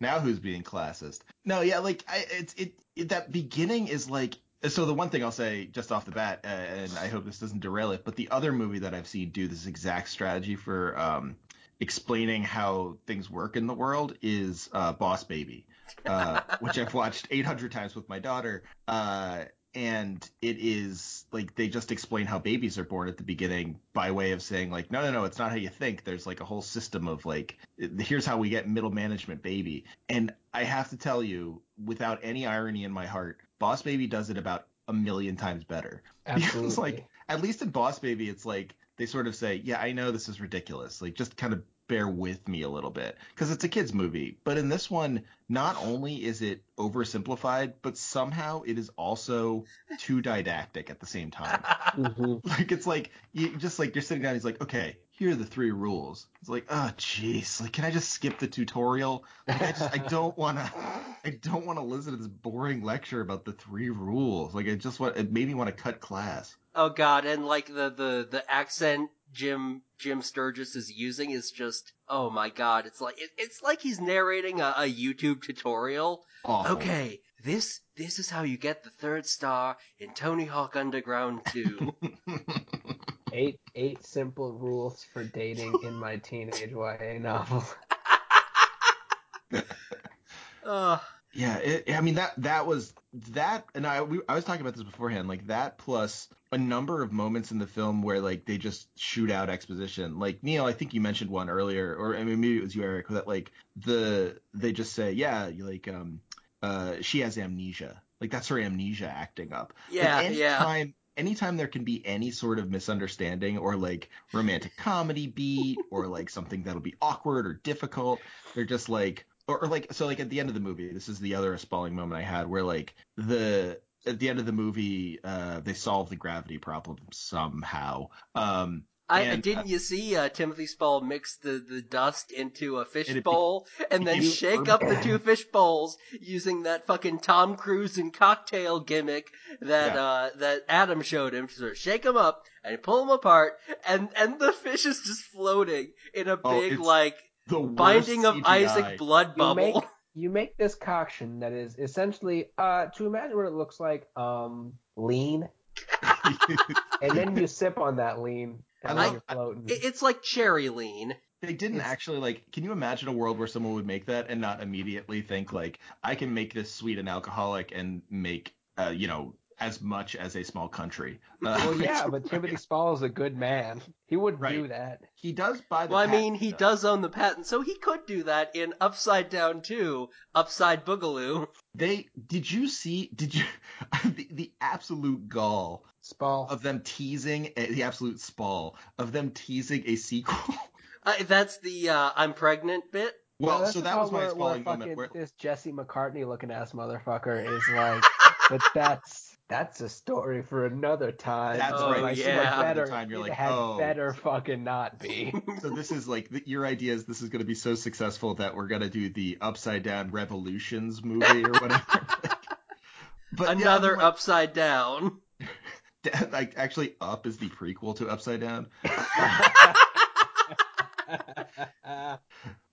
Now who's being classist? No, yeah, like I, it's it, it that beginning is like so the one thing I'll say just off the bat, uh, and I hope this doesn't derail it, but the other movie that I've seen do this exact strategy for um, explaining how things work in the world is uh, Boss Baby, uh, which I've watched 800 times with my daughter. And it is like they just explain how babies are born at the beginning by way of saying like no no no it's not how you think. There's like a whole system of like here's how we get middle management baby. And i have to tell you without any irony in my heart boss baby does it about a million times better. Absolutely. It's like at least in boss baby it's like they sort of say yeah i know this is ridiculous. Like just kind of bear with me a little bit because it's a kids movie but in this one not only is it oversimplified but somehow it is also too didactic at the same time Mhm. like it's like you just like you're sitting down he's like okay here are the three rules. It's like oh jeez like can i just skip the tutorial? Like i just i don't want to i don't want to listen to this boring lecture about the three rules. Like i just want it made me want to cut class. Oh god, and like the, the, the accent Jim Jim Sturgess is using is just oh my god, it's like it, it's like he's narrating a, a YouTube tutorial. awful. Okay, this this is how you get the third star in Tony Hawk Underground 2. Eight eight simple rules for dating in my teenage YA novel. uh, Yeah, it, I mean that that was that, and I we, I was talking about this beforehand, like that plus a number of moments in the film where like they just shoot out exposition. Like Niel, I think you mentioned one earlier, or I mean maybe it was you, Eric, that like the they just say, yeah, like um uh she has amnesia, like that's her amnesia acting up. yeah, like, yeah. Anytime, there can be any sort of misunderstanding or like romantic comedy beat or like something that'll be awkward or difficult, they're just like, or, or like, so like at the end of the movie, this is the other spalling moment I had where like the, at the end of the movie, uh, they solve the gravity problem somehow. Um, I, and, didn't you see uh, Timothy Spall mix the, the dust into a fish And be- bowl and then became shake up the two fish bowls using that fucking Tom Cruise and cocktail gimmick that Yeah. uh, that Adam showed him to sort of shake them up and pull them apart and and the fish is just floating in a Oh, big like the binding of CGI. Isaac blood You make bubble. you make this concoction that is essentially uh to imagine what it looks like um lean, and then you sip on that lean I and love- then you're floating. It- It's like cherry lean. They didn't It's- actually like. Can you imagine a world where someone would make that and not immediately think like, I can make this sweet and alcoholic and make, uh, you know, as much as a small country. Uh, well, yeah, but Timothy Spall is a good man. He wouldn't do that. he does buy the. Well, I mean, he though. does own the patent, so he could do that in Upside Down 2, Upside Boogaloo. They did you see? Did you the, the absolute gall Spall. of them teasing the absolute spall of them teasing a sequel? Uh, that's the uh, I'm pregnant bit. Well, that's so that was my where, where spalling moment. Where, This Jesse McCartney looking ass motherfucker is like, but that's that's a story for another time. That's Oh, right. Like, yeah. it Another better, time you're it like, had oh. better fucking not be. so this is like the, your idea is this is going to be so successful that we're going to do the upside down revolutions movie or whatever. but yeah, Another like, Upside Down. like actually up is the prequel to upside down.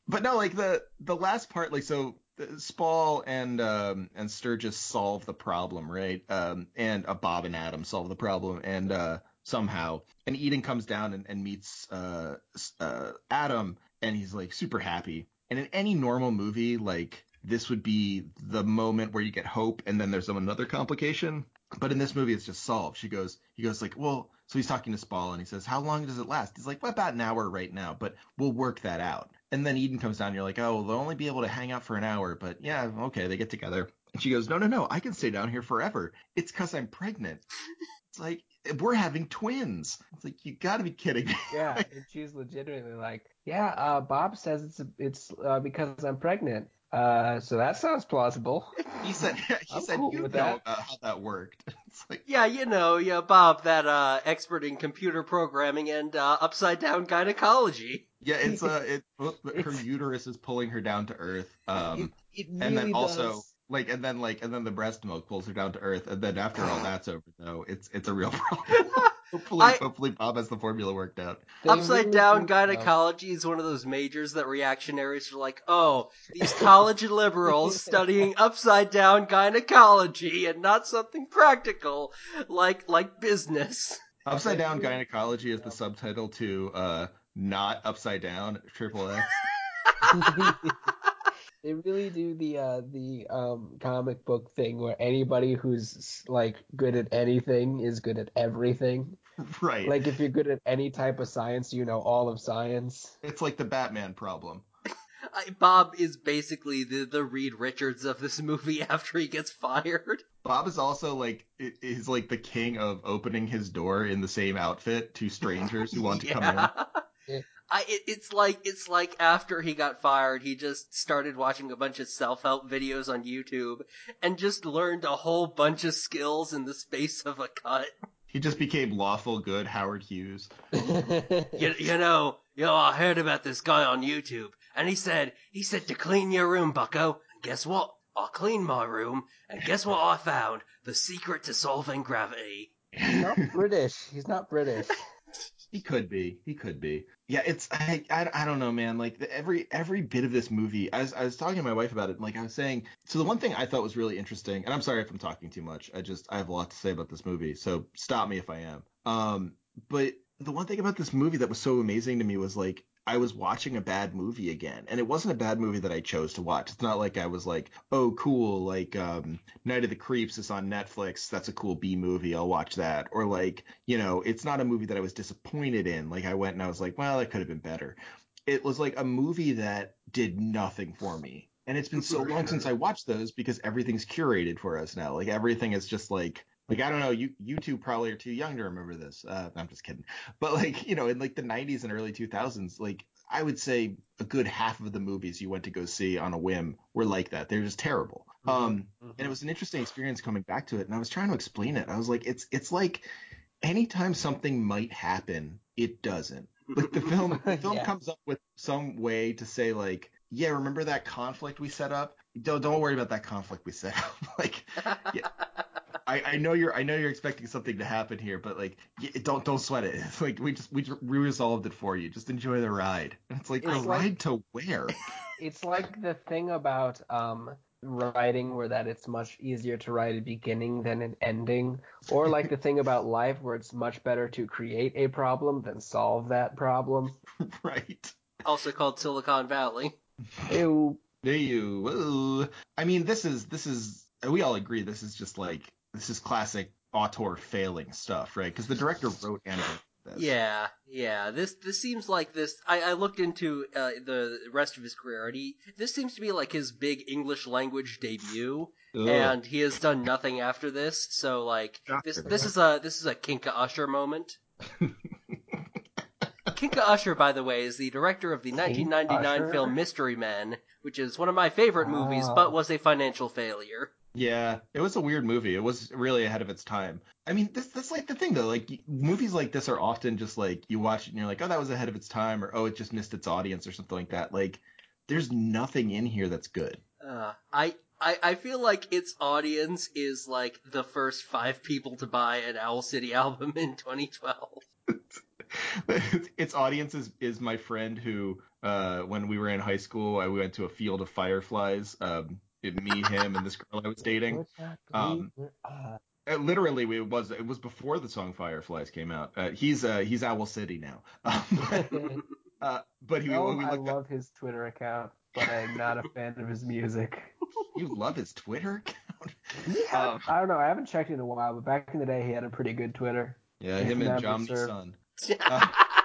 But no, like the the last part, like so Spall and um and Sturgess solve the problem, right? Um and uh, Bob and Adam solve the problem, and uh somehow and Eden comes down and, and meets uh uh Adam, and he's like super happy. And in any normal movie, like this would be the moment where you get hope, and then there's another complication. But in this movie, it's just solved. She goes, he goes like, well, so he's talking to Spall, and he says, how long does it last? He's like, well, about an hour right now, but we'll work that out. And then Eden comes down, and you're like, oh, well, they'll only be able to hang out for an hour, but yeah, okay, they get together. And she goes, no, no, no, I can stay down here forever. It's because I'm pregnant. It's like we're having twins. It's like you got to be kidding me. yeah, and she's legitimately like, yeah. Uh, Bob says it's it's uh, because I'm pregnant. Uh, so that sounds plausible. He said, he I'm said cool you know that. uh, how that worked. It's like Yeah, you know, yeah, Bob, that uh, expert in computer programming and uh, upside down gynecology. yeah, it's uh, it her It's- uterus is pulling her down to earth. Um, it, it and then really also does. like and then like and then the breast milk pulls her down to earth and then after all that's over though it's it's a real problem hopefully I- hopefully bob has the formula worked out Upside down gynecology is one of those majors that reactionaries are like, oh, these college liberals studying upside down gynecology and not something practical like like business. upside down gynecology is the subtitle to uh not upside down triple x they really do the uh the um comic book thing where anybody who's like good at anything is good at everything. right Like if you're good at any type of science, you know all of science. it's like the batman problem I, Bob is basically the the Reed Richards of this movie after he gets fired. bob is also like i- is like the king of opening his door in the same outfit to strangers who want to come in Yeah. I, it, it's like it's like after he got fired, he just started watching a bunch of self-help videos on YouTube and just learned a whole bunch of skills in the space of a cut. He just became lawful good howard hughes You, you know, you know, I heard about this guy on YouTube, and he said he said to clean your room, Bucko. And guess what? I cleaned my room, and guess what I found? The secret to solving gravity. He's not British. He's not British. He could be. He could be. Yeah, it's I, I, I don't know, man. Like the, every every bit of this movie, I was I was talking to my wife about it. And like I was saying, so the one thing I thought was really interesting, and I'm sorry if I'm talking too much. I just I have a lot to say about this movie, so stop me if I am. Um, but the one thing about this movie that was so amazing to me was like I was watching a bad movie again, and it wasn't a bad movie that I chose to watch. It's not like I was like, oh, cool, like um, Night of the Creeps is on Netflix. That's a cool B movie. I'll watch that. Or like, you know, it's not a movie that I was disappointed in. Like I went and I was like, well, that could have been better. It was like a movie that did nothing for me. And it's been so long since I watched those because everything's curated for us now. Like everything is just like like I don't know, you you two probably are too young to remember this. Uh, I'm just kidding. But like you know, in like the 90s and early 2000s, like I would say a good half of the movies you went to go see on a whim were like that. They're just terrible. Mm-hmm. Um, mm-hmm. and it was an interesting experience coming back to it. And I was trying to explain it. I was like, it's it's like anytime something might happen, it doesn't. Like the film, the film yeah. comes up with some way to say like, yeah, remember that conflict we set up? Don't don't worry about that conflict we set up. like, yeah, I, I know you're I know you're expecting something to happen here, but like don't don't sweat it. It's like we just we, we resolved it for you. Just enjoy the ride. And it's like it's a like, ride to where? It's like the thing about um writing where that it's much easier to write a beginning than an ending or like the thing about life where it's much better to create a problem than solve that problem right also called silicon valley ew ew i mean this is this is we all agree this is just like this is classic auteur failing stuff, right? Because the director wrote and this. Yeah, yeah. This this seems like this. I, I looked into uh, the rest of his career, and he this seems to be like his big English language debut, Ugh. and he has done nothing after this. So like this this is a this is a Kinka Usher moment. Kinka Usher, by the way, is the director of the 1999 film Mystery Men, which is one of my favorite movies, but was a financial failure. Yeah, it was a weird movie. It was really ahead of its time. I mean, this that's like the thing though. Like movies like this are often just like you watch it and you're like, oh, that was ahead of its time, or oh, it just missed its audience, or something like that. Like, there's nothing in here that's good. Uh, I. I, I feel like its audience is like the first five people to buy an Owl City album in 2012. its audience is, is my friend who, uh, when we were in high school, I went to a field of fireflies. Um, me, him, and this girl I was dating. Um, uh, literally, it was it was before the song Fireflies came out. Uh, he's uh, he's Owl City now. uh, but he, oh, I love up... his Twitter account, but I'm not a fan of his music. You love his Twitter account? Yeah. Um, I don't know. I haven't checked in a while, but back in the day, he had a pretty good Twitter. Yeah, him and Jomny Sun.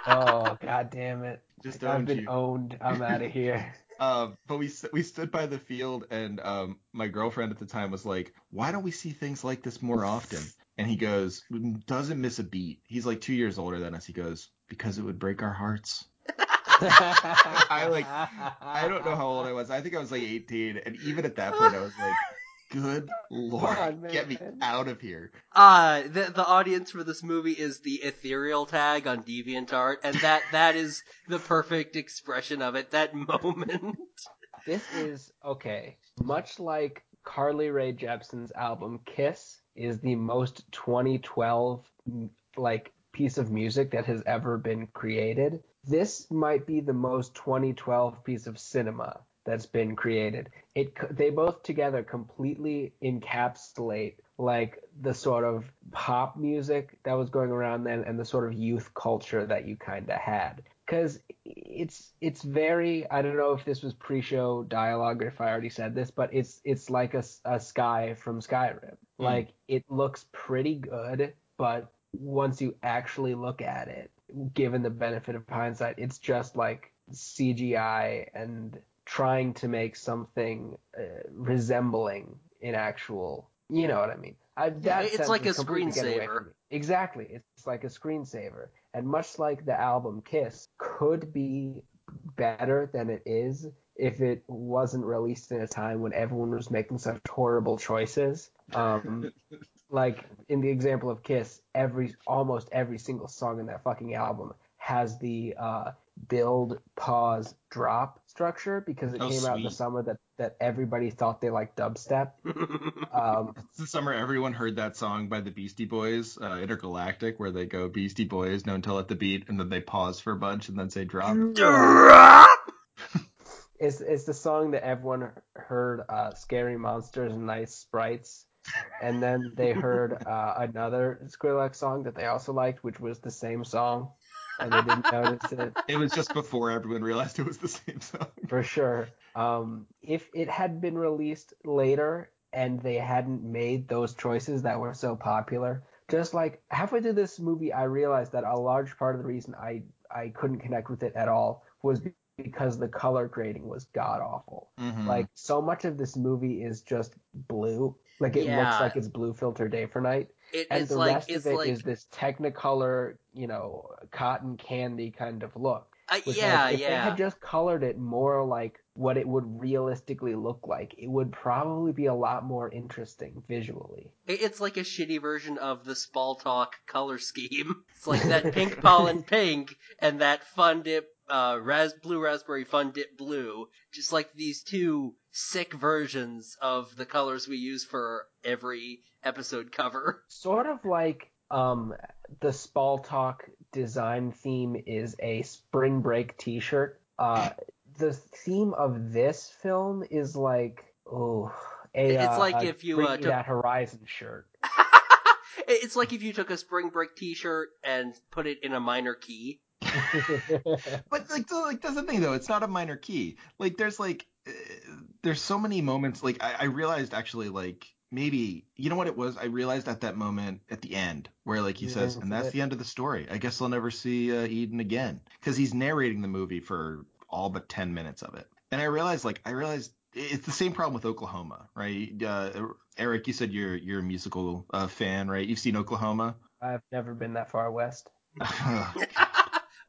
oh god damn it! Just I've been you. owned. I'm out of here. Uh, but we we stood by the field, and um, my girlfriend at the time was like, "Why don't we see things like this more often?" And he goes, "Doesn't miss a beat." He's like two years older than us. He goes, "Because it would break our hearts." I like, I don't know how old I was. I think I was like 18, and even at that point, I was like, Good lord, on, get me out of here. Uh, the, the audience for this movie is the ethereal tag on DeviantArt, and that, that is the perfect expression of it, that moment. This is, okay, much like Carly Rae Jepsen's album Kiss is the most 2012, like, piece of music that has ever been created. This might be the most 2012 piece of cinema that's been created. It they both together completely encapsulate like the sort of pop music that was going around then and the sort of youth culture that you kind of had because it's it's very I don't know if this was pre-show dialogue or if I already said this, but it's it's like a, a sky from Skyrim. Mm. Like it looks pretty good, but once you actually look at it, given the benefit of hindsight, it's just like CGI and trying to make something uh, resembling an actual. You know what I mean? I, that it's like a screensaver. Exactly, it's like a screensaver, and much like the album Kiss could be better than it is if it wasn't released in a time when everyone was making such horrible choices. Um, like in the example of Kiss, every almost every single song in that fucking album has the uh, build, pause, drop structure because it Oh, came out in the summer that, that everybody thought they liked dubstep. Um, It's the summer everyone heard that song by the Beastie Boys, uh, Intergalactic, where they go Beastie Boys, no until at the beat, and then they pause for a bunch and then say drop. Drop! it's, it's the song that everyone heard uh, Scary Monsters and Nice Sprites. And then they heard uh, another Skrillex song that they also liked, which was the same song. And they didn't notice it. It was just before everyone realized it was the same song. for sure. Um, if it had been released later and they hadn't made those choices that were so popular, just like halfway through this movie, I realized that a large part of the reason I I couldn't connect with it at all was because the color grading was god awful. Mhm. Like so much of this movie is just blue. Like it Yeah. looks like it's blue filter day for night It, and the like rest of it is like this technicolor, you know, cotton candy kind of look. Which, yeah like, if yeah. they had just colored it more like what it would realistically look like, it would probably be a lot more interesting visually. It's like a shitty version of the Spall Talk color scheme. It's like that pink pollen pink and that fun dip uh ras blue raspberry fun dip blue. Just like these two sick versions of the colors we use for every episode cover. Sort of like um the Spall Talk design theme is a spring break t-shirt. Uh the theme of this film is like oh a It's uh, like a if you, Bring uh, took- that Horizon shirt. It's like if you took a spring break t-shirt and put it in a minor key. But like, so, like that's the thing though. It's not a minor key. Like there's like uh, there's so many moments. Like I, I realized actually like maybe you know what it was. I realized at that moment at the end where like he Yeah, says, and that's it. the end of the story. I guess I'll never see uh, Eden again because he's narrating the movie for all but ten minutes of it. And I realized like I realized it's the same problem with Oklahoma, right? Uh, Eric, you said you're you're a musical uh, fan, right? You've seen Oklahoma. I've never been that far west.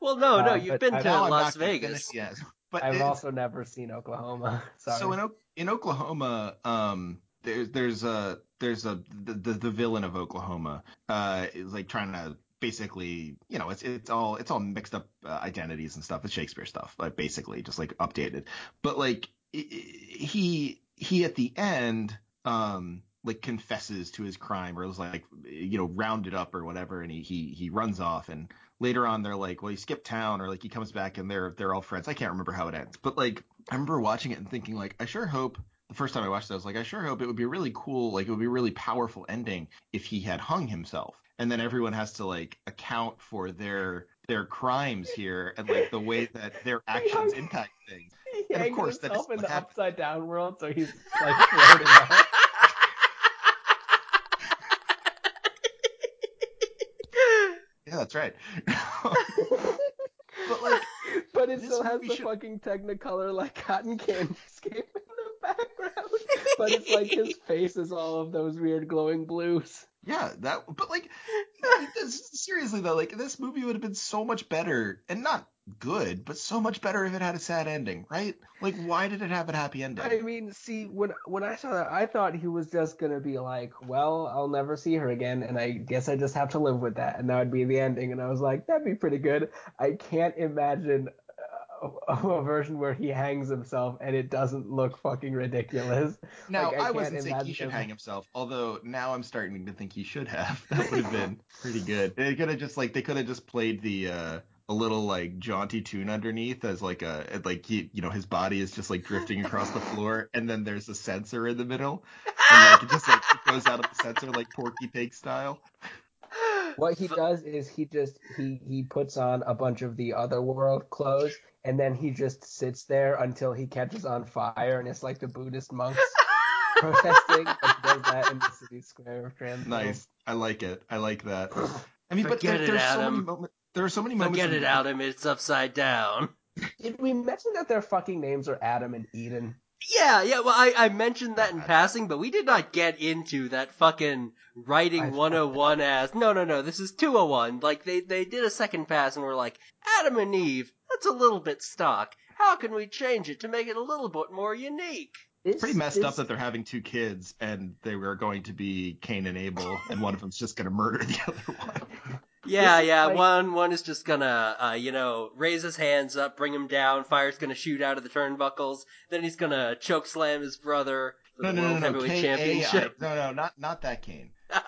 Well, no, no, Uh, you've but been I- to I'm Las Vegas. finish yet. But I've it's- also never seen Oklahoma. Sorry. So in in Oklahoma, um, there's there's a there's a the, the the villain of Oklahoma uh is like trying to basically you know it's it's all it's all mixed up uh, identities and stuff. It's Shakespeare stuff, like basically just like updated. But like he he at the end um like confesses to his crime or was like you know rounded up or whatever and he he he runs off and later on they're like well he skipped town or like he comes back and they're they're all friends i can't remember how it ends but like i remember watching it and thinking like i sure hope the first time i watched it i was like i sure hope it would be a really cool like it would be a really powerful ending if he had hung himself and then everyone has to like account for their their crimes here and like the way that their actions impact things he and of course, that himself in the happened. upside down world, so he's like floating out. yeah that's right but like but it still has the should- fucking Technicolor like cotton candy scape in the background. But it's like his face is all of those weird glowing blues. Yeah, that. But like, this, seriously though, like this movie would have been so much better, and not good, but so much better if it had a sad ending, right? Like, why did it have a happy ending? I mean, see, when when I saw that, I thought he was just gonna be like, "Well, I'll never see her again, and I guess I just have to live with that," and that would be the ending. And I was like, "That'd be pretty good." I can't imagine a, a version where he hangs himself and it doesn't look fucking ridiculous. now, like, I I, wasn't saying he should him- hang himself, although now I'm starting to think he should have. That would have been pretty good. They could have just like they could have just played the. uh a little like jaunty tune underneath as like a like he you know his body is just like drifting across the floor and then there's a sensor in the middle and like it just like it goes out of the sensor like Porky Pig style. What he does is he just he he puts on a bunch of the other world clothes and then he just sits there until he catches on fire and it's like the Buddhist monks protesting. But does that in the city square of Trans. Nice. I like it. I like that. I mean, but Forget there, it, there's so many Adam. moments. There are so many moments. Forget it, the- Adam. It's upside down. Did we mention that their fucking names are Adam and Eden? Yeah, yeah. Well, I, I mentioned that in passing, but we did not get into that fucking writing I- 101 as no, no, no. This is 201. Like they they did a second pass and were like Adam and Eve. That's a little bit stock. How can we change it to make it a little bit more unique? It's Pretty messed up that they're having two kids and they were going to be Cain and Abel, and one of them's just going to murder the other one. Yeah, This yeah. like- One one is just gonna, uh, you know, raise his hands up, bring him down. Fire's gonna shoot out of the turnbuckles. Then he's gonna choke slam his brother for No, the no, no, world no, heavyweight K-A-I. championship. No, no, not not that Kane.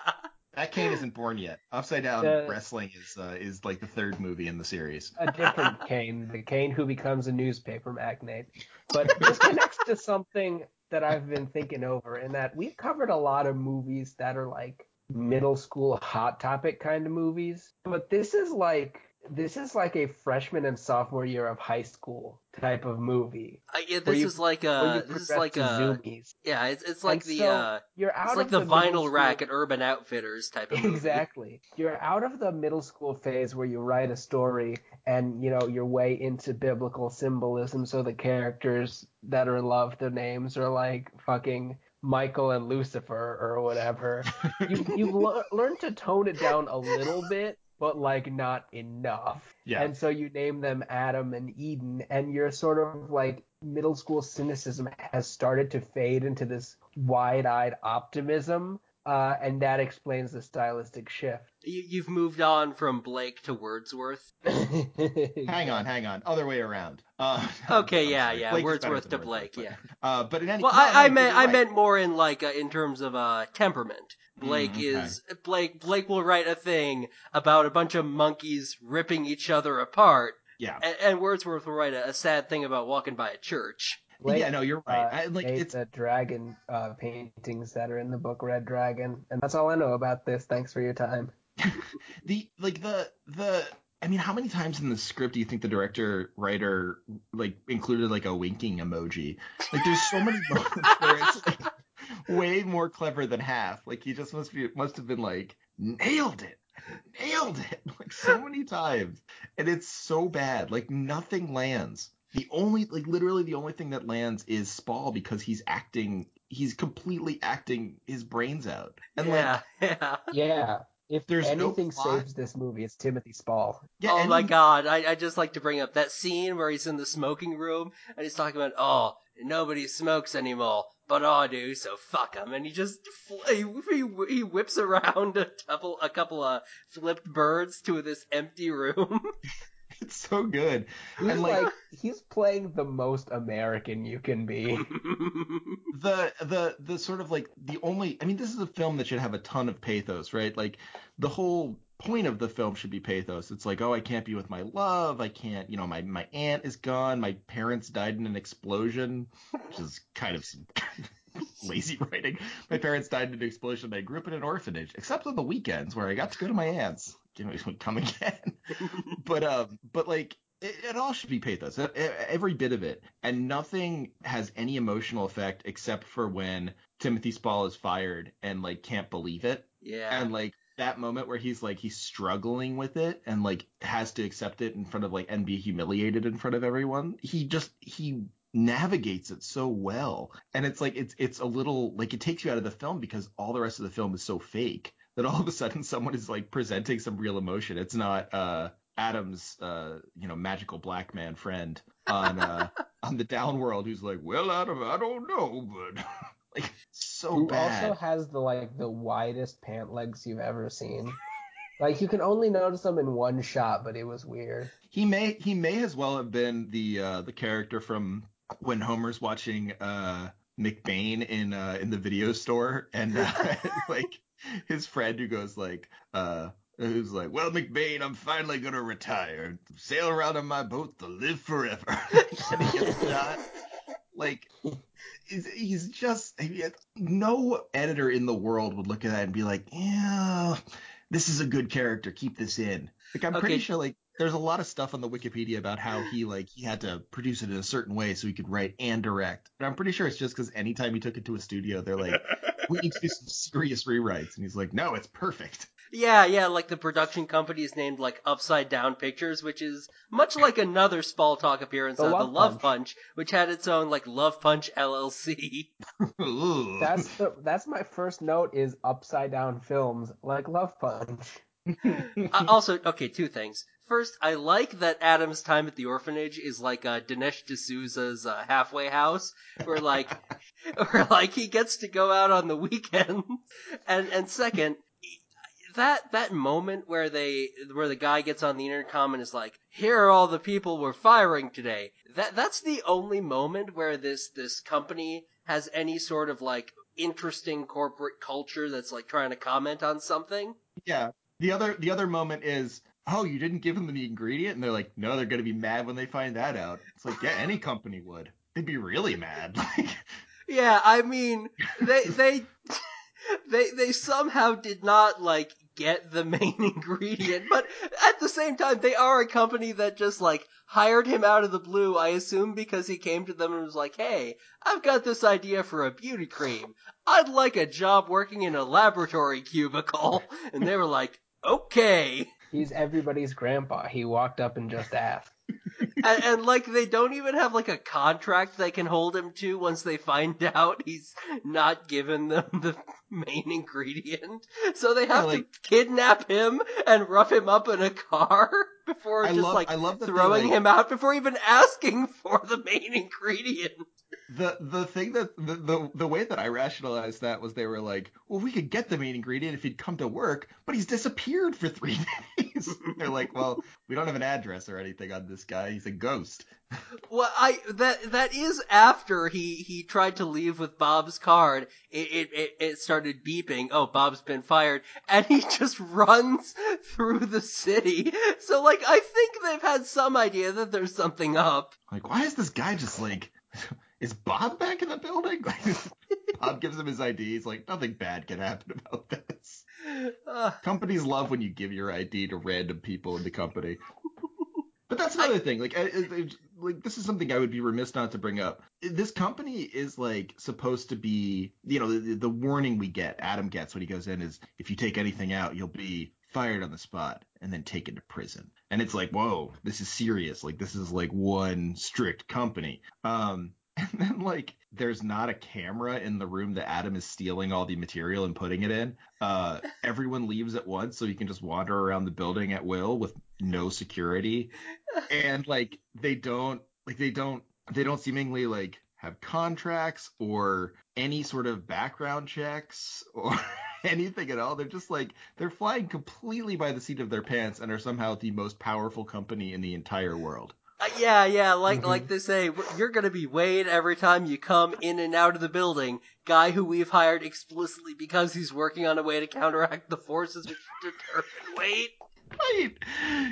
That Kane isn't born yet. Upside Down The- Wrestling is uh, is like the third movie in the series. a different Kane, the Kane who becomes a newspaper magnate. But this connects to something that I've been thinking over, in that we've covered a lot of movies that are like middle school hot topic kind of movies, but this is like this is like a freshman and sophomore year of high school type of movie. Uh, yeah, this you- is like a uh this is like to uh zoomies. yeah, it's it's like And the so uh You're out it's like the, middle vinyl school- rack at Urban Outfitters type of movie. Exactly. You're out of the middle school phase where you write a story and you know your way into biblical symbolism so the characters that are in love their names are like fucking Michael and Lucifer or whatever. you you've le- learned to tone it down a little bit but like not enough. Yeah. And so you name them Adam and Eden and your sort of like middle school cynicism has started to fade into this wide-eyed optimism uh, and that explains the stylistic shift. You, you've moved on from Blake to Wordsworth. Hang on, hang on. Other way around. Uh, Okay, I'm yeah, sorry. yeah. Blake Wordsworth to than Blake, Wordsworth, yeah. but- Uh, but in any Well, no, I, I no, meant you're I right. meant more in like uh, in terms of uh temperament. Blake Mm, okay. is Blake Blake will write a thing about a bunch of monkeys ripping each other apart, Yeah. and, and Wordsworth will write a, a sad thing about walking by a church. Blake, yeah, no, you're right. uh, I, like it's the dragon uh, paintings that are in the book Red Dragon, and that's all I know about this. Thanks for your time. the like the the I mean, how many times in the script do you think the director writer like included like a winking emoji? Like, there's so many moments where it's like way more clever than half. Like, he just must be must have been like nailed it, nailed it, like so many times, and it's so bad. Like nothing lands. The only like literally the only thing that lands is Spall because he's acting. He's completely acting his brains out, and like yeah, yeah. Yeah, if There's anything plot. saves this movie, it's Timothy Spall. yeah, oh and my he- god, I I just like to bring up that scene where he's in the smoking room and he's talking about oh nobody smokes anymore, but I do, so fuck him, and he just fl- he, he he whips around a couple a couple of flipped birds to this empty room. It's so good. He's And, like, like- he's playing the most American you can be. the the the sort of like the only I mean this is a film that should have a ton of pathos, right? Like the whole point of the film should be pathos. It's like, oh, I can't be with my love. I can't, you know, my my aunt is gone. My parents died in an explosion, which is kind of some lazy writing. My parents died in an explosion. I grew up in an orphanage, except on the weekends where I got to go to my aunt's. Give me come again. but um, but like it, it all should be pathos, every bit of it, and nothing has any emotional effect except for when Timothy Spall is fired and like can't believe it, yeah. and like that moment where he's like he's struggling with it and like has to accept it in front of like and be humiliated in front of everyone. He just he navigates it so well and it's like it's it's a little like it takes you out of the film because all the rest of the film is so fake that all of a sudden someone is like presenting some real emotion it's not uh adam's uh you know magical black man friend on uh on the down world who's like well adam i don't know but like so Who bad also has the like the widest pant legs you've ever seen. Like you can only notice them in one shot, but it was weird. He may he may as well have been the uh, the character from when Homer's watching uh, McBain in uh, in the video store and uh, like his friend who goes like uh who's like, well McBain, I'm finally gonna retire, sail around on my boat to live forever, and he gets shot. Like he's, he's just I mean, no editor in the world would look at that and be like, yeah, this is a good character, keep this in. Like I'm pretty sure like there's a lot of stuff on the Wikipedia about how he like he had to produce it in a certain way so he could write and direct. And I'm pretty sure it's just because anytime he took it to a studio, they're like, we need to do some serious rewrites, and he's like, no, it's perfect. Yeah, yeah, like the production company is named like Upside Down Pictures, which is much like another Spall Talk appearance, The the Love Love Punch. Punch. which had its own like Love Punch LLC. That's the that's my first note is upside down films like Love Punch. uh, also, okay, two things. First, I like that Adam's time at the orphanage is like uh, Dinesh D'Souza's uh, halfway house, where like, where like he gets to go out on the weekend. And and second, that that moment where they where the guy gets on the intercom and is like, "Here are all the people we're firing today." That that's the only moment where this this company has any sort of like interesting corporate culture that's like trying to comment on something. Yeah. The other the other moment is, oh, you didn't give them the ingredient, and they're like, no, they're gonna be mad when they find that out. It's like, yeah, any company would. They'd be really mad. Like, Yeah, I mean, they they they they somehow did not like get the main ingredient, but at the same time, they are a company that just like hired him out of the blue. I assume because he came to them and was like, "Hey, I've got this idea for a beauty cream. I'd like a job working in a laboratory cubicle," and they were like, "Okay." He's everybody's grandpa. He walked up and just asked. and, and like they don't even have like a contract they can hold him to once they find out he's not given them the main ingredient. So they have Yeah, like- to kidnap him and rough him up in a car before I just love- like I love that they, throwing like- him out before even asking for the main ingredient. The the thing that the, the the way that I rationalized that was they were like, well, we could get the main ingredient if he'd come to work, but he's disappeared for three days. They're like, well, we don't have an address or anything on this guy. He's a ghost. Well, I that that is after he he tried to leave with Bob's card. It it it, it started beeping. Oh, Bob's been fired, and he just runs through the city. So like, I think they've had some idea that there's something up. Like, why is this guy just like, is Bob back in the building? Like, Bob gives him his ID. He's like, nothing bad can happen about this. Uh, Companies love when you give your ID to random people in the company. But that's another thing. Like, I, I- like this is something I would be remiss not to bring up. This company is like supposed to be, you know, the, the warning we get, Adam gets when he goes in is if you take anything out, you'll be fired on the spot and then taken to prison. And it's like, whoa, this is serious. Like, this is like one strict company. Um, and then like there's not a camera in the room that Adam is stealing all the material and putting it in. Uh, everyone leaves at once so he can just wander around the building at will with no security. And like they don't like they don't they don't seemingly like have contracts or any sort of background checks or anything at all. They're just like they're flying completely by the seat of their pants and are somehow the most powerful company in the entire world. Uh, yeah, yeah, like Mhm. like they say, you're gonna be weighed every time you come in and out of the building. Guy who we've hired explicitly because he's working on a way to counteract the forces which determine weight. Right.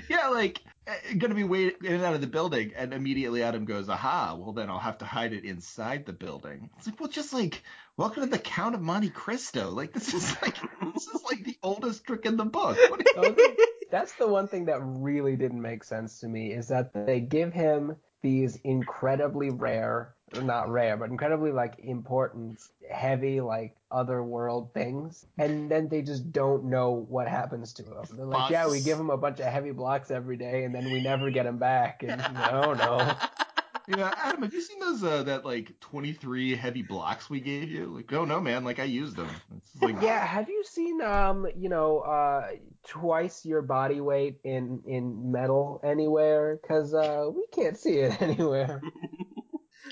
Yeah, like uh, gonna be weighed in and out of the building, and immediately Adam goes, "Aha! Well, then I'll have to hide it inside the building." It's like, well, just like welcome to the Count of Monte Cristo. Like this is like this is like the oldest trick in the book. What do you- are- that's the one thing that really didn't make sense to me is that they give him these incredibly rare not rare, but incredibly like important, heavy like otherworld things, and then they just don't know what happens to them. They're like, yeah, we give him a bunch of heavy blocks every day, and then we never get him back. And no, no. Yeah, Adam, have you seen those uh, that like 23 heavy blocks we gave you? Like, oh no, man, like I used them. It's like, Yeah, have you seen um, you know, uh, twice your body weight in in metal anywhere? Cause uh, we can't see it anywhere.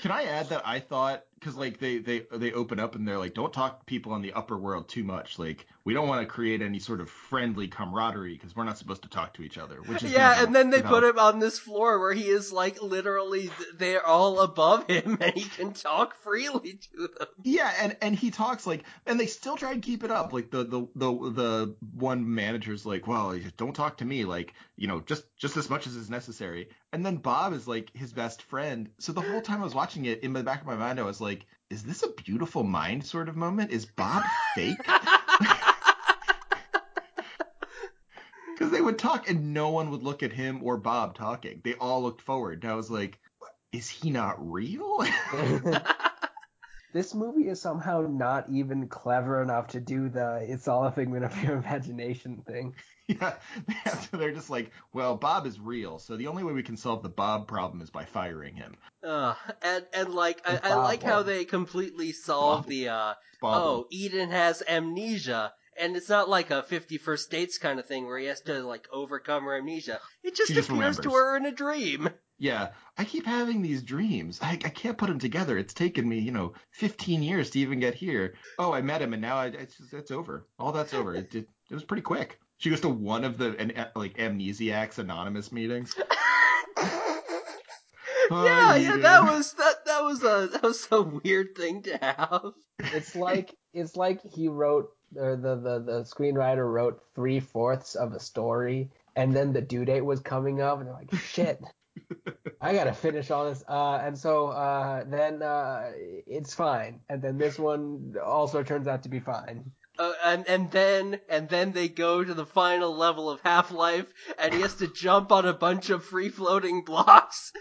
Can I add that I thought because like they they they open up and they're like, don't talk to people on the upper world too much. Like we don't want to create any sort of friendly camaraderie because we're not supposed to talk to each other. Which is yeah, and then they put him on this floor where he is like literally they're all above him and he can talk freely to them. Yeah, and and he talks like, and they still try and keep it up. Like the the the the one manager's like, well, don't talk to me. Like you know, just just as much as is necessary. And then Bob is like his best friend. So the whole time I was watching it, in the back of my mind, I was like, is this a beautiful mind sort of moment? Is Bob fake? Because they would talk and no one would look at him or Bob talking. They all looked forward. And I was like, is he not real? this movie is somehow not even clever enough to do the "it's all a figment of your imagination" thing. yeah. So they're just like, well, Bob is real. So the only way we can solve the Bob problem is by firing him. Uh, and and like I, I like how they completely solve Bob. the uh oh Eden has amnesia. And it's not like a 50 First Dates kind of thing where he has to like overcome her amnesia. It just appears to her in a dream. Yeah, I keep having these dreams. I, I can't put them together. It's taken me, you know, 15 years to even get here. Oh, I met him, and now I, it's just, it's over. All that's over. It, it, It was pretty quick. She goes to one of the an, like amnesiacs anonymous meetings. Oh, yeah, yeah, that was that that was a that was a weird thing to have. It's like it's like he wrote or the, the, the screenwriter wrote three fourths of a story and then the due date was coming up and they're like, shit. I gotta finish all this, uh, and so uh, then uh, it's fine, and then this one also turns out to be fine. Uh, and and then and then they go to the final level of Half Life, and he has to jump on a bunch of free floating blocks.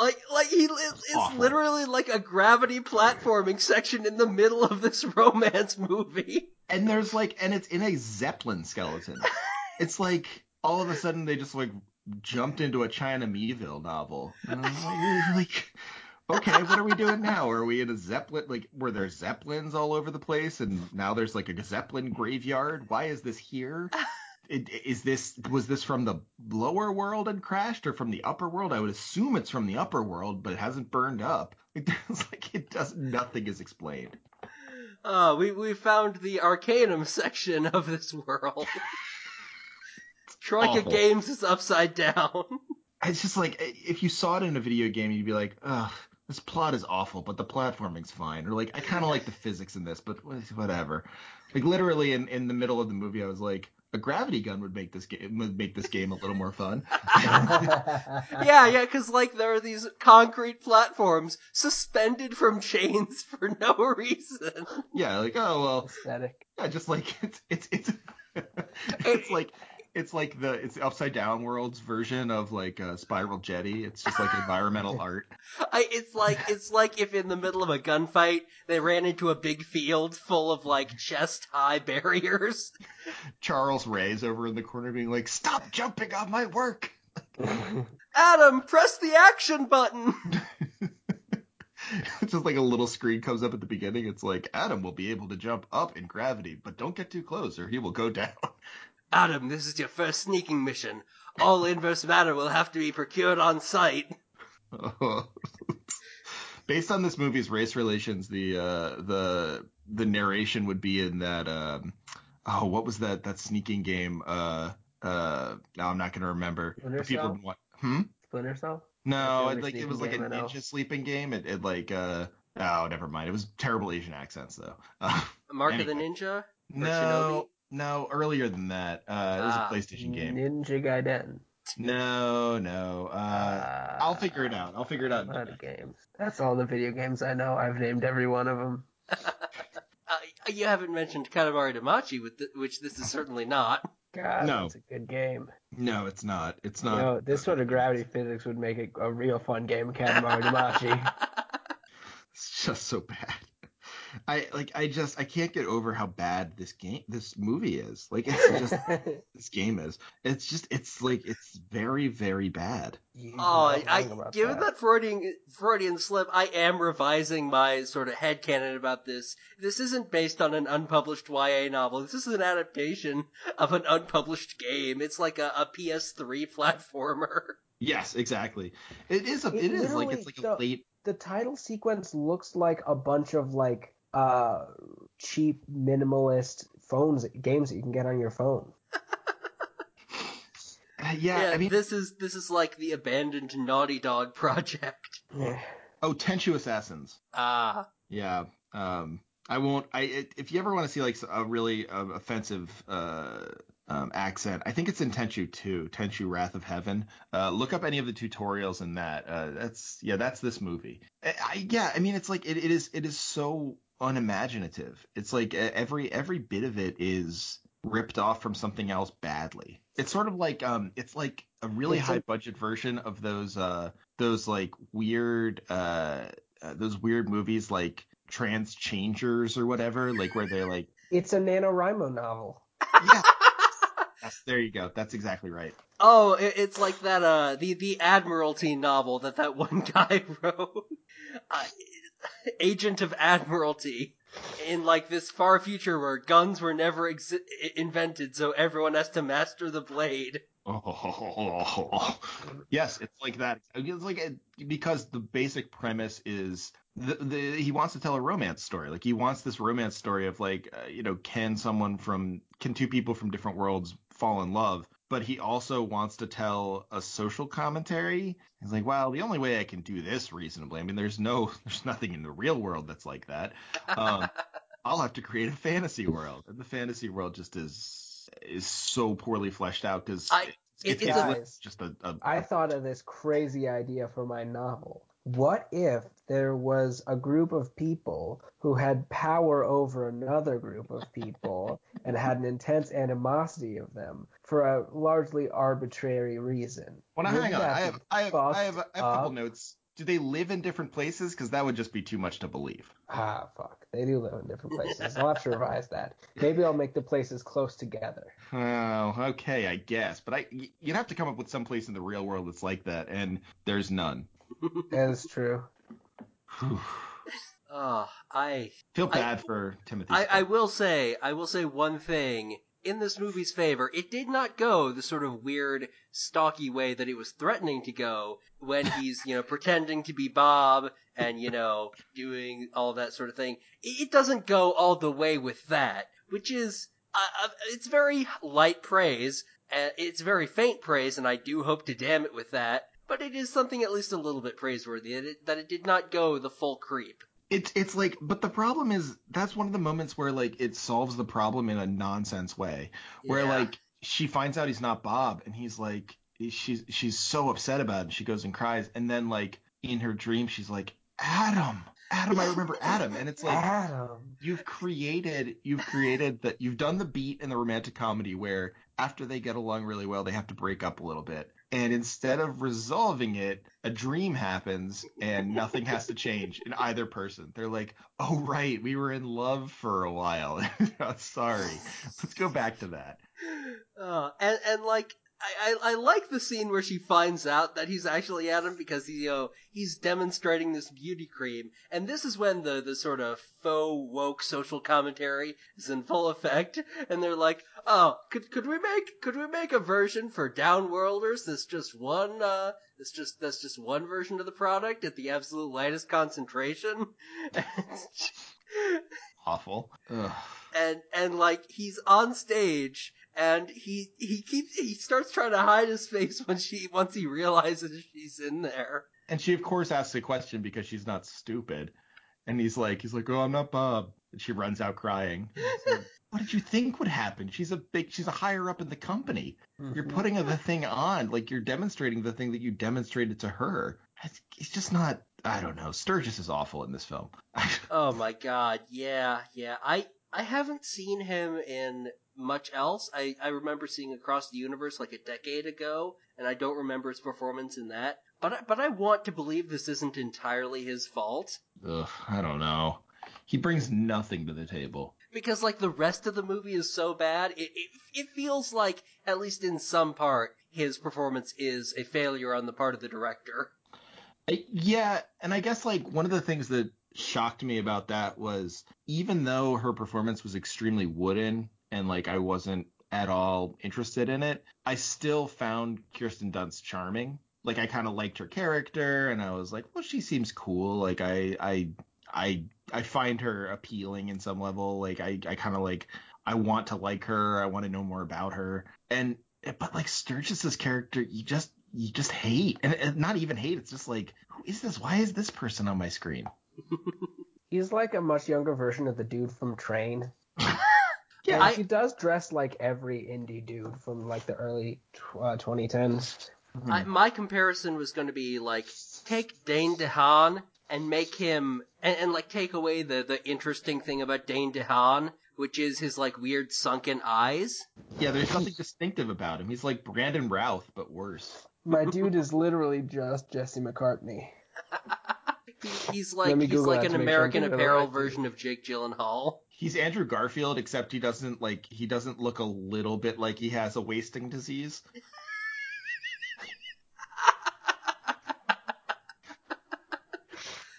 like like he it's awful. literally like a gravity platforming section in the middle of this romance movie. and there's like, and it's in a zeppelin skeleton. it's like all of a sudden they just like jumped into a China Miéville novel. And I'm like, like, okay, what are we doing now? Are we in a zeppelin? Like, were there zeppelins all over the place, and now there's like a zeppelin graveyard? Why is this here? Is this was this from the lower world and crashed, or from the upper world? I would assume it's from the upper world, but it hasn't burned up. It's like it does nothing is explained. Uh, we we found the Arcanum section of this world. Troika Games is upside down. It's just like if you saw it in a video game, you'd be like, ugh, this plot is awful, but the platforming's fine. Or like, I kind of like the physics in this, but whatever. Like literally in, in the middle of the movie, I was like, a gravity gun would make this game would make this game a little more fun. yeah, yeah, because like there are these concrete platforms suspended from chains for no reason. yeah, like oh well, Aesthetic. yeah, just like it's it's it's it's like it's like the it's the upside down world's version of like a spiral jetty. It's just like environmental art. I, it's like it's like if in the middle of a gunfight they ran into a big field full of like chest high barriers. Charles Ray's over in the corner being like, "Stop jumping on my work." Adam, press the action button. it's just like a little screen comes up at the beginning. It's like Adam will be able to jump up in gravity, but don't get too close or he will go down. Adam, this is your first sneaking mission. All inverse matter will have to be procured on site. Based on this movie's race relations, the uh, the the narration would be in that um, oh what was that that sneaking game? Uh, uh, now I'm not gonna remember. Splinter But people Cell? want- hmm? Splinter Cell? No, it, like it was like a game ninja sleeping game. It, it like uh oh never mind. It was terrible Asian accents though. Uh, Mark of the Ninja? no, no, earlier than that. Uh, it was Ah. a PlayStation game. Ninja Gaiden. No, no. Uh, Uh, I'll figure it out. I'll figure it out. What are games? That's all the video games I know. I've named every one of them. Uh, you haven't mentioned Katamari Damacy, with th- which this is certainly not. God, No. it's a good game. No, it's not. It's You not. know, this sort of gravity physics would make it a real fun game, Katamari Damacy. It's just so bad. I like. I just. I can't get over how bad this game, this movie is. Like, it's just this game is. It's just. It's like. It's very, very bad. You're Oh, not I, given that. Freudian Freudian slip, I am revising my sort of headcanon about this. This isn't based on an unpublished YA novel. This is an adaptation of an unpublished game. It's like a, a PS3 platformer. Yes, exactly. It is a. It It is like it's like a the- late. the title sequence looks like a bunch of like uh cheap minimalist phones games that you can get on your phone. Uh, yeah, I mean. this is this is like the abandoned Naughty Dog project. Yeah. Oh, Tenchu Assassins. Ah, Yeah. Um, I won't. I if you ever want to see like a really uh, offensive uh, um, accent, I think it's in Tenchu 2, Tenchu Wrath of Heaven. Uh, look up any of the tutorials in that. Uh, that's yeah, that's this movie. I, I, yeah, I mean it's like it, it is it is so unimaginative. It's like uh, every every bit of it is ripped off from something else badly. It's sort of like um, it's like a really It's a- high budget version of those uh those like weird uh, uh those weird movies like trans changers or whatever like where they're like It's a NaNoWriMo novel. yeah yes, there you go that's exactly right oh, it, it's like that uh the the Admiralty novel that that one guy wrote. Uh, Agent of Admiralty. In like this far future where guns were never exi- invented, so everyone has to master the blade. oh yes it's like that it's like it, because the basic premise is the, the he wants to tell a romance story. Like he wants this romance story of like uh, you know can someone from can two people from different worlds fall in love? But he also wants to tell a social commentary. He's like, well, the only way I can do this reasonably, I mean, there's no, there's nothing in the real world that's like that. Um, I'll have to create a fantasy world, and the fantasy world just is is so poorly fleshed out because I- it's, it's it's just a, a I thought of this crazy idea for my novel. What if there was a group of people who had power over another group of people and had an intense animosity of them for a largely arbitrary reason? Well, now hang on. I have I have I have, I have a couple up? notes. Do they live in different places? Because that would just be too much to believe. Ah, fuck. They do live in different places. I'll have to revise that. Maybe I'll make the places close together. Oh, okay, I guess. But I you'd have to come up with some place in the real world that's like that, and there's none. That is true. Oh, I Feel I- bad for Timothy. I, I will say, I will say one thing. In this movie's favor, it did not go the sort of weird, stocky way that it was threatening to go when he's, you know, pretending to be Bob and, you know, doing all that sort of thing. It, it doesn't go all the way with that, which is, uh, uh, it's very light praise, uh, it's very faint praise, and I do hope to damn it with that, but it is something at least a little bit praiseworthy, that it, that it did not go the full creep. It's it's like, but the problem is that's one of the moments where like it solves the problem in a nonsense way, where Yeah. like she finds out he's not Bob, and he's like she's she's so upset about it, and she goes and cries, and then like in her dream she's like Adam, Adam, I remember Adam, and it's like Adam. you've created you've created that you've done the beat in the romantic comedy where after they get along really well they have to break up a little bit and instead of resolving it a dream happens and nothing has to change in either person. They're like oh right we were in love for a while. Sorry. Let's go back to that. Uh, and and like I, I I like the scene where she finds out that he's actually Adam because he, you know he's demonstrating this beauty cream, and this is when the the sort of faux woke social commentary is in full effect, and they're like, oh, could could we make could we make a version for downworlders that's just one uh that's just that's just one version of the product at the absolute lightest concentration, awful. Ugh. and and like he's on stage and he he keeps he starts trying to hide his face when she once he realizes she's in there. and she of course asks a question because she's not stupid. And he's like he's like oh i'm not bob. And she runs out crying. Like, what did you think would happen? She's a big she's a higher up in the company. You're Mhm. putting the thing on. Like you're demonstrating the thing that you demonstrated to her. It's, it's just not i don't know. Sturgess is awful in this film. Oh my god, yeah, yeah. I I haven't seen him in much else. I I remember seeing Across the Universe like a decade ago, and I don't remember his performance in that. But I, but I want to believe this isn't entirely his fault Ugh, i don't know he brings nothing to the table because like the rest of the movie is so bad. It it, it feels like at least in some part his performance is a failure on the part of the director. Yeah, and I guess like one of the things that shocked me about that was even though her performance was extremely wooden and like I wasn't at all interested in it, I still found Kirsten Dunst charming. Like I kind of liked her character and I was like, well, she seems cool. Like I I I I find her appealing in some level. Like I I kind of like I want to like her. I want to know more about her. And but like Sturgess's character, you just you just hate, and, and not even hate. It's just like, who is this? Why is this person on my screen? He's like a much younger version of the dude from Train. Yeah, And I- he does dress like every indie dude from like the early tw- uh, 2010s. I, my comparison was going to be like take Dane DeHaan and make him and, and like take away the the interesting thing about Dane DeHaan, which is his like weird sunken eyes. yeah. There's nothing distinctive about him. He's like Brandon Routh, but worse. My dude is literally just Jesse McCartney. He, he's like he's like an to sure American thinking of the Apparel right version of Jake Gyllenhaal. He's Andrew Garfield, except he doesn't like he doesn't look a little bit like he has a wasting disease.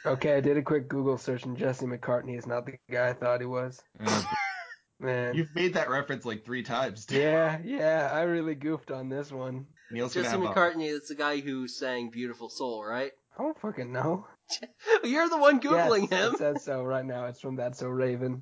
Okay, I did a quick Google search and Jesse McCartney is not the guy I thought he was. Uh, Man. you've made that reference like three times. Yeah, yeah, I really goofed on this one. Niel's Jesse gonna a- McCartney is the guy who sang "Beautiful Soul," right? I don't fucking know. You're the one googling yes, him. It says so right now. It's from That's So Raven.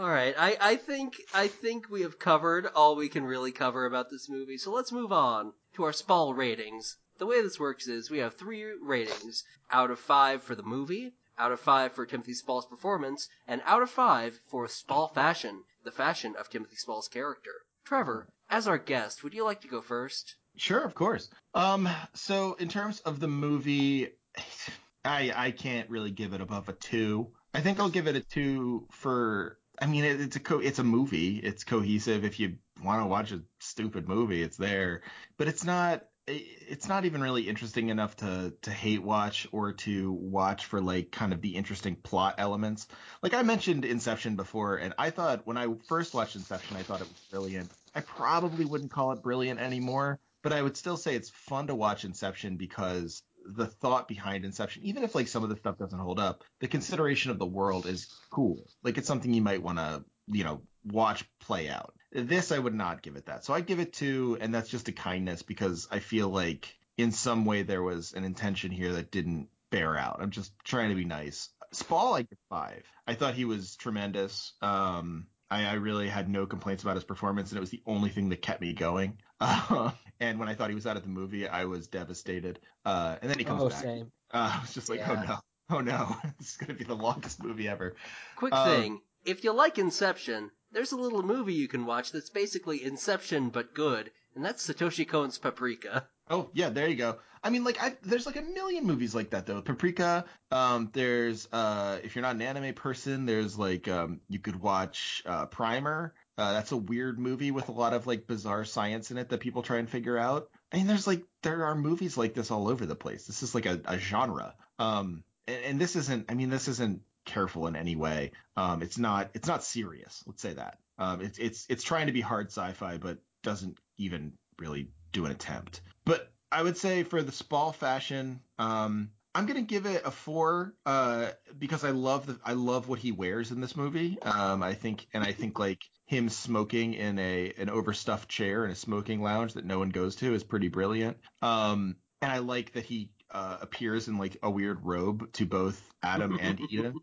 All right, I, I think I think we have covered all we can really cover about this movie. So let's move on to our Spall ratings. The way this works is we have three ratings out of five for the movie, out of five for Timothy Spall's performance, and out of five for Spall fashion, the fashion of Timothy Spall's character. Trevor, as our guest, would you like to go first? Sure, of course. Um, so in terms of the movie, I I can't really give it above a two. I think I'll give it a two for. I mean, it, it's a co- it's a movie. It's cohesive. If you want to watch a stupid movie, it's there. But it's not. It's not even really interesting enough to to hate watch or to watch for like kind of the interesting plot elements. Like I mentioned Inception before, and I thought when I first watched Inception, I thought it was brilliant. I probably wouldn't call it brilliant anymore, but I would still say it's fun to watch Inception because the thought behind Inception, even if like some of the stuff doesn't hold up, the consideration of the world is cool. Like it's something you might want to, you know, watch play out. This I would not give it that. So I give it two, and that's just a kindness because I feel like in some way there was an intention here that didn't bear out. I'm just trying to be nice. Spall, I give five. I thought he was tremendous. Um, I, I really had no complaints about his performance, and it was the only thing that kept me going. Uh, and when I thought he was out of the movie, I was devastated. Uh, and then he comes Oh, back. same. Uh, I was just like, Yeah. oh no, oh no, this is gonna be the longest movie ever. Quick Um, thing, if you like Inception, there's a little movie you can watch that's basically Inception but good, and that's Satoshi Kon's Paprika. Oh yeah, there you go. I mean, like, I, there's like a million movies like that though. Paprika. Um, there's uh, if you're not an anime person, there's like um, you could watch uh, Primer. Uh, that's a weird movie with a lot of like bizarre science in it that people try and figure out. I mean, there's like there are movies like this all over the place. This is like a, a genre. Um, and, and this isn't. I mean, this isn't careful in any way. Um, it's not. It's not serious. Let's say that. Um, it's it's it's trying to be hard sci-fi, but doesn't even really do an attempt. But I would say for the Spall fashion, um, I'm gonna give it a four, uh, because I love the I love what he wears in this movie. Um, I think, and I think like him smoking in a an overstuffed chair in a smoking lounge that no one goes to is pretty brilliant. Um, and I like that he uh, appears in like a weird robe to both Adam and Eden.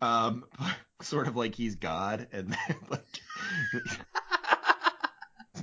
Um, sort of like he's God, and then like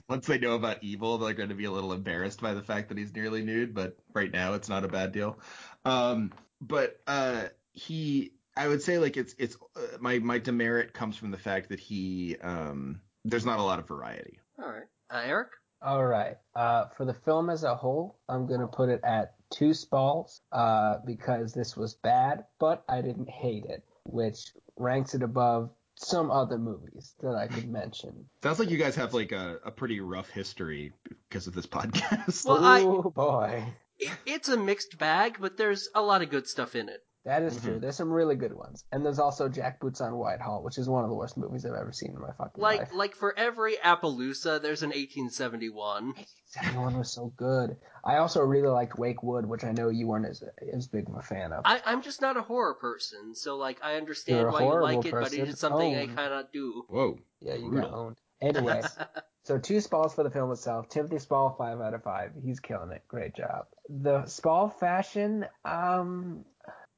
once they know about evil, they're going to be a little embarrassed by the fact that he's nearly nude. But right now, it's not a bad deal. Um, but uh, he, I would say, like it's it's uh, my my demerit comes from the fact that he um, there's not a lot of variety. All right, uh, Eric. All right. Uh, for the film as a whole, I'm gonna put it at two spalls uh, because this was bad, but I didn't hate it, which ranks it above some other movies that I could mention. Sounds like you guys have like a, a pretty rough history because of this podcast. Well, I- oh boy, It, it's a mixed bag, but there's a lot of good stuff in it. That is Mhm. true. There's some really good ones, and there's also Jack Boots on Whitehall, which is one of the worst movies I've ever seen in my fucking Like life. like for every Appaloosa, there's an 1871. That one was so good. I also really liked Wake Wood, which I know you weren't as as big of a fan of. I, I'm just not a horror person, so like I understand why you like horrible it, but it is person. is something I cannot do. Whoa. Yeah, you Brutal. got owned. Anyway, so two Spalls for the film itself. Timothy Spall, five out of five. He's killing it. Great job. The Spall fashion, um,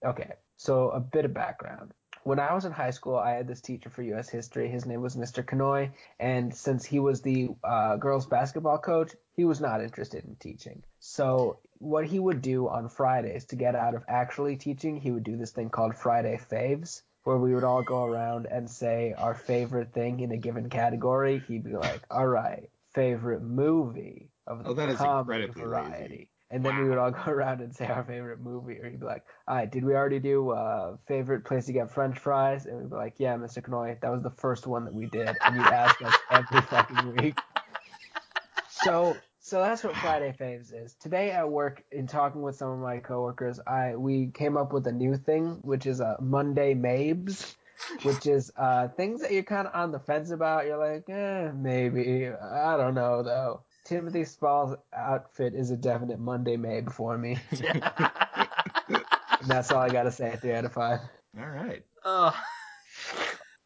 okay. So a bit of background. When I was in high school, I had this teacher for U.S. history. His name was Mr. Kanoy, and since he was the uh, girls' basketball coach, he was not interested in teaching. So what he would do on Fridays to get out of actually teaching, he would do this thing called Friday Faves, where we would all go around and say our favorite thing in a given category. He'd be like, "All right, favorite movie of the Oh, that is incredibly variety." lazy. And then we would all go around and say our favorite movie, or he'd be like, "All right, did we already do uh, favorite place to get French fries?" And we'd be like, "Yeah, Mr. Kanoy, that was the first one that we did." And you'd ask us every fucking week. So, so that's what Friday Faves is. Today at work, in talking with some of my coworkers, I we came up with a new thing, which is a Monday Mabes, which is uh, things that you're kind of on the fence about. You're like, eh, maybe. I don't know though. Timothy Spall's outfit is a definite Monday Mabe for me. And that's all I gotta say at three out of five. All right. Uh,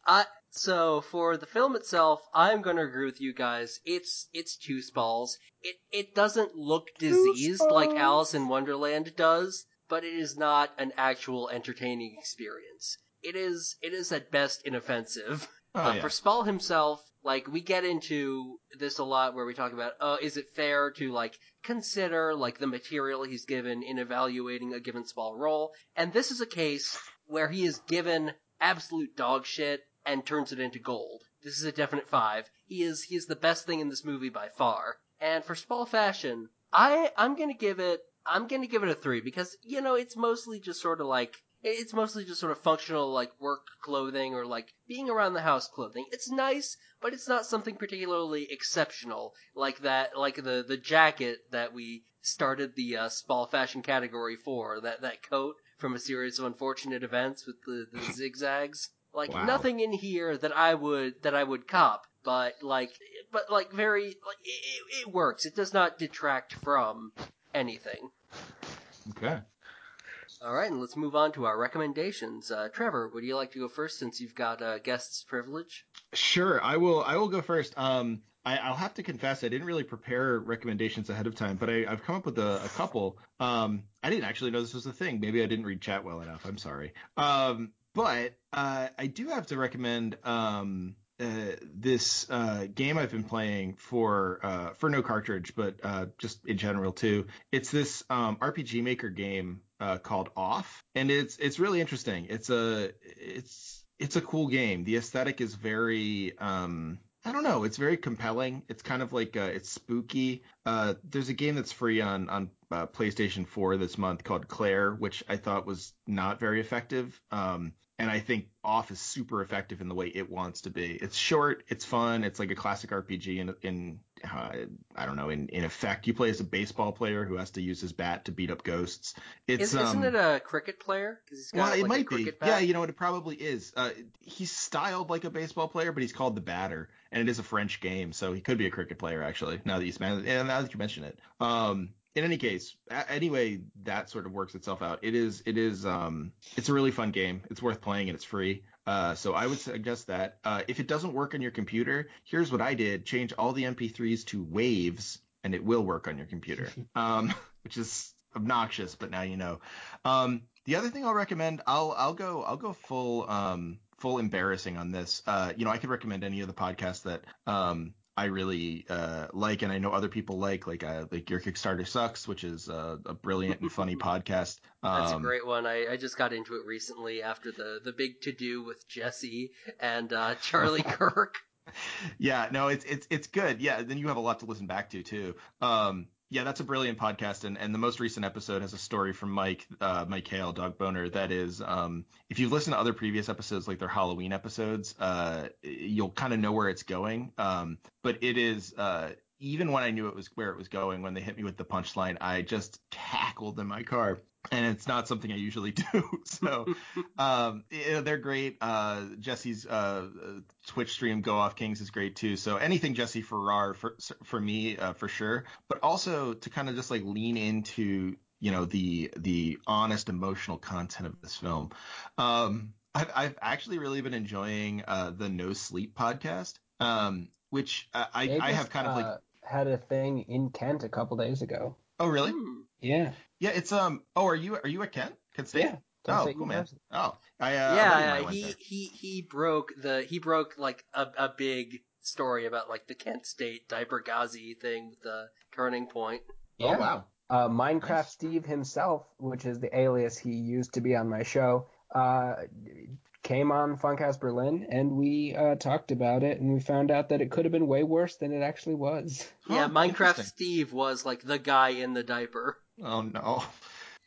I so for the film itself, I'm gonna agree with you guys. It's it's two spalls. It it doesn't look diseased like. Alice in Wonderland does, but it is not an actual entertaining experience. It is it is at best inoffensive. Oh, uh, yeah. For Spall himself, like we get into this a lot where we talk about, oh, is it fair to like consider like the material he's given in evaluating a given small role? And this is a case where he is given absolute dog shit and turns it into gold. This is a definite five. He is he is the best thing in this movie by far. And for small fashion, I I'm gonna give it I'm gonna give it a three because you know it's mostly just sort of like it's mostly just sort of functional like work clothing or like being around the house clothing. It's nice, but it's not something particularly exceptional like that like the the jacket that we started the uh, Spall fashion category for that that coat from a series of unfortunate events with the, the zigzags. Like Wow. nothing in here that I would that I would cop, but like but like very like it- it works. It does not detract from anything. Okay. All right, and let's move on to our recommendations. Uh, Trevor, would you like to go first since you've got uh, guest's privilege? Sure, I will. I will go first. Um, I, I'll have to confess, I didn't really prepare recommendations ahead of time, but I, I've come up with a, a couple. Um, I didn't actually know this was a thing. Maybe I didn't read chat well enough. I'm sorry. Um, but uh, I do have to recommend um, uh, this uh, game I've been playing for uh, for no cartridge, but uh, just in general too. It's this um, RPG Maker game uh, called Off, and it's it's really interesting. It's a it's it's a cool game. The aesthetic is very um I don't know, it's very compelling. It's kind of like uh, it's spooky. Uh there's a game that's free on on uh, PlayStation 4 this month called Claire, which I thought was not very effective. Um and I think Off is super effective in the way it wants to be. It's short, it's fun, it's like a classic RPG in in uh, I don't know, in in effect you play as a baseball player who has to use his bat to beat up ghosts. It's Is, isn't um, it a cricket player? He's got, well, like, it might be. bat? Yeah, you know, it probably is. Uh, he's styled like a baseball player, but he's called the batter, and it is a French game, so he could be a cricket player actually. Now that you now that you mention it. Um, in any case, anyway, that sort of works itself out. It is, it is, um, it's a really fun game. It's worth playing, and it's free. Uh, so I would suggest that. Uh, if it doesn't work on your computer, here's what I did: change all the MP3s to waves, and it will work on your computer. Um, which is obnoxious, but now you know. Um, the other thing I'll recommend, I'll I'll go I'll go full um full embarrassing on this. Uh, you know, I could recommend any of the podcasts that um I really uh like, and I know other people like, like uh, like your Kickstarter sucks, which is uh, a brilliant and funny podcast. Um, That's a great one. I, I just got into it recently after the, the big to do with Jesse and uh, Charlie Kirk. yeah, no, it's it's it's good. Yeah, then you have a lot to listen back to too. Um, yeah, that's a brilliant podcast, and, and the most recent episode has a story from Mike, uh, Mike Hale, Dog Boner. That is, um, if you've listened to other previous episodes, like their Halloween episodes, uh, you'll kind of know where it's going. Um, but it is, uh, even when I knew it was where it was going, when they hit me with the punchline, I just cackled in my car. And it's not something I usually do. So, um, yeah, they're great. Uh, Jesse's uh, Twitch stream Go Off Kings is great too. So anything Jesse Farrar for for me uh, for sure. But also to kind of just like lean into you know the the honest emotional content of this film. Um, I've I've actually really been enjoying uh, the No Sleep podcast. Um, which uh, I They I have just, kind of like uh, had a thing in Kent a couple days ago. oh really Hmm. Yeah. Yeah it's um oh are you are you at Kent Kent State Yeah. Kent oh State cool man oh I uh, a buddy yeah, mine went he, there. he he broke the he broke like a, a big story about like the Kent State diaper Ghazi thing with the turning point. Yeah. oh wow Uh, Minecraft Nice. Steve himself, which is the alias he used to be on my show, uh, came on Funkhaus Berlin, and we uh, talked about it, and we found out that it could have been way worse than it actually was. yeah, Huh, Minecraft. Steve was like the guy in the diaper. Oh no.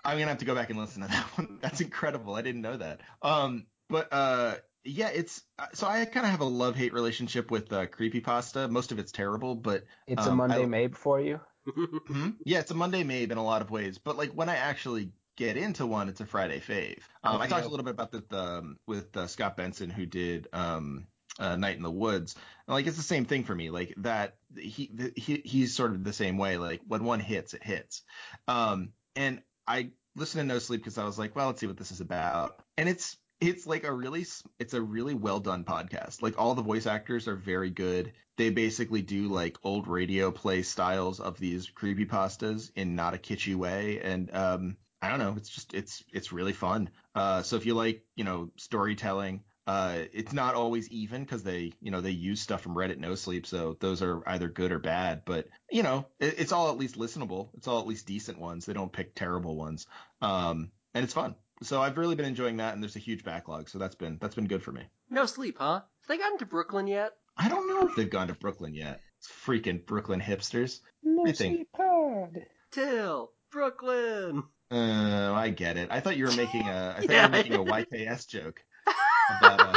I'm gonna have to go back and listen to that one. That's incredible. I didn't know that. Um, but uh, yeah, it's uh, so I kind of have a love hate relationship with uh, creepy pasta. Most of it's terrible, but It's a Um, Monday I- Mabe for you. hmm, yeah, it's a Monday Mabe in a lot of ways. But like when I actually get into one, it's a Friday fave. Um, I talked a little bit about that um, with uh, Scott Benson, who did um, uh, Night in the Woods. And, like it's the same thing for me. Like that, he, he he's sort of the same way. Like when one hits, it hits. Um, and I listened to No Sleep because I was like, well, let's see what this is about. And it's it's like a really it's a really well done podcast. Like all the voice actors are very good. They basically do like old radio play styles of these creepy pastas in not a kitschy way. And um, I don't know. It's just it's it's really fun. Uh, so if you like you know storytelling, uh, it's not always even because they you know they use stuff from Reddit No Sleep, so those are either good or bad. But you know it, it's all at least listenable. It's all at least decent ones. They don't pick terrible ones. Um, and it's fun. So I've really been enjoying that, and there's a huge backlog. So that's been that's been good for me. No sleep, huh? Have they gotten to Brooklyn yet? I don't know if they've gone to Brooklyn yet. It's freaking Brooklyn hipsters. No I think- sleep pod. Till Brooklyn. Uh, I get it. I thought you were making a I thought Yeah. you were making a YKS joke about uh,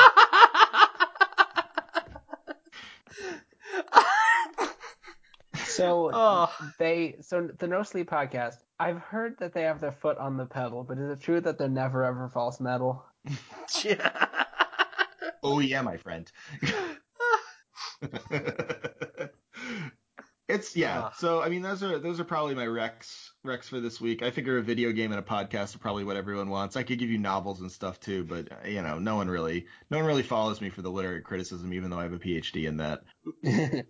So oh, they so the No Sleep podcast. I've heard that they have their foot on the pedal, but is it true that they're never ever false metal? yeah. Oh yeah, my friend. it's yeah. Ah. So I mean, those are those are probably my recs recs for this week. I figure a video game and a podcast are probably what everyone wants. I could give you novels and stuff too, but uh, you know, no one really no one really follows me for the literary criticism, even though I have a PhD in that.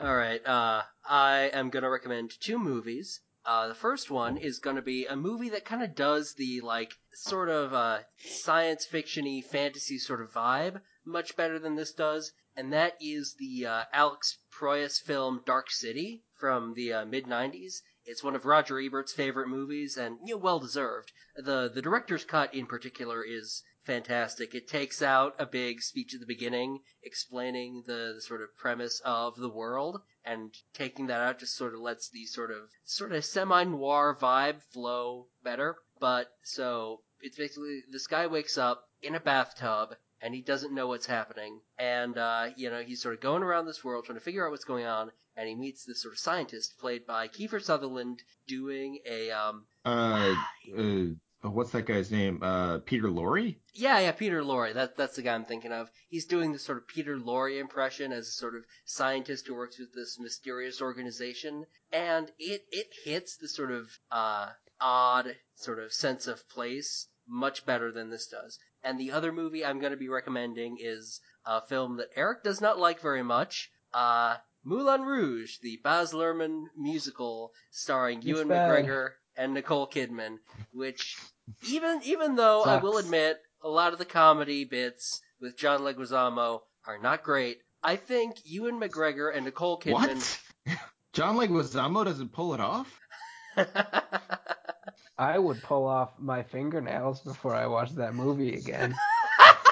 All right. Uh, I am gonna recommend two movies. Uh, the first one is gonna be a movie that kind of does the like sort of uh, science fictiony fantasy sort of vibe much better than this does, and that is the uh, Alex Proyas film Dark City from the uh, mid '90s. It's one of Roger Ebert's favorite movies, and you know, well deserved. the The director's cut, in particular, is fantastic. It takes out a big speech at the beginning explaining the, the sort of premise of the world, and taking that out just sort of lets the sort of sort of semi noir vibe flow better. But so it's basically this guy wakes up in a bathtub and he doesn't know what's happening, and uh, you know he's sort of going around this world trying to figure out what's going on, and he meets this sort of scientist played by Kiefer Sutherland doing a um Uh, uh what's that guy's name? Uh, Peter Lorre. Yeah, yeah, Peter Lorre. That that's the guy I'm thinking of. He's doing this sort of Peter Lorre impression as a sort of scientist who works with this mysterious organization, and it it hits the sort of uh odd sort of sense of place much better than this does. And the other movie I'm going to be recommending is a film that Eric does not like very much. Uh, Moulin Rouge, the Baz Luhrmann musical starring Ewan bad. McGregor and Nicole Kidman, which even even though I will admit a lot of the comedy bits with John Leguizamo are not great, I think Ewan McGregor and Nicole Kidman. What? John Leguizamo doesn't pull it off. I would pull off my fingernails before I watched that movie again.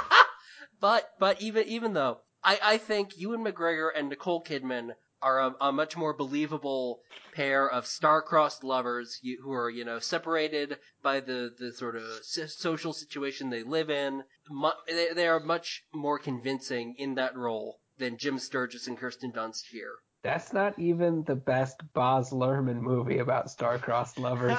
but but even even though I I think Ewan McGregor and Nicole Kidman are a, a much more believable pair of star-crossed lovers you, who are you know separated by the the sort of so- social situation they live in. Mu- they, they are much more convincing in that role than Jim Sturgess and Kirsten Dunst here. That's not even the best Baz Luhrmann movie about star-crossed lovers.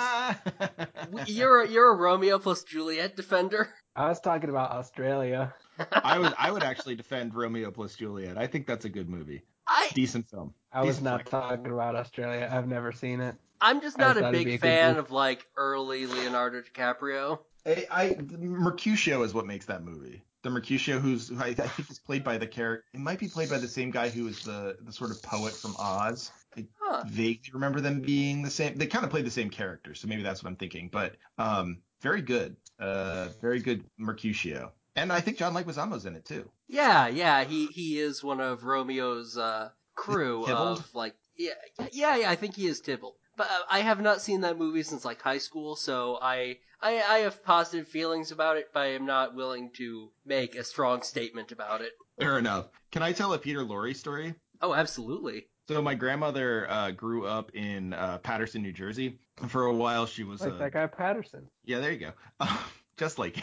You're a, you're a Romeo plus Juliet defender. I was talking about Australia. I would I would actually defend Romeo plus Juliet. I think that's a good movie. I Decent film. I was Decent not flick. talking about Australia. I've never seen it. I'm just not a thought it'd be big a fan of like early Leonardo DiCaprio. I, I Mercutio is what makes that movie. The Mercutio, who's who I, I think is played by the character. It might be played by the same guy who was the the sort of poet from Oz. I Huh. vaguely remember them being the same. They kind of played the same character, so maybe that's what I'm thinking. But um, very good. Uh, very good Mercutio. And I think John Leguizamo's in it too. Yeah, yeah, he he is one of Romeo's uh, crew of like yeah yeah yeah I think he is Tybalt. But uh, I have not seen that movie since like high school, so I, I I have positive feelings about it, but I am not willing to make a strong statement about it. Fair enough. Can I tell a Peter Lorre story? Oh, absolutely. So my grandmother uh, grew up in uh, Paterson, New Jersey. For a while, she was Like uh, that guy Patterson. yeah, there you go, just like.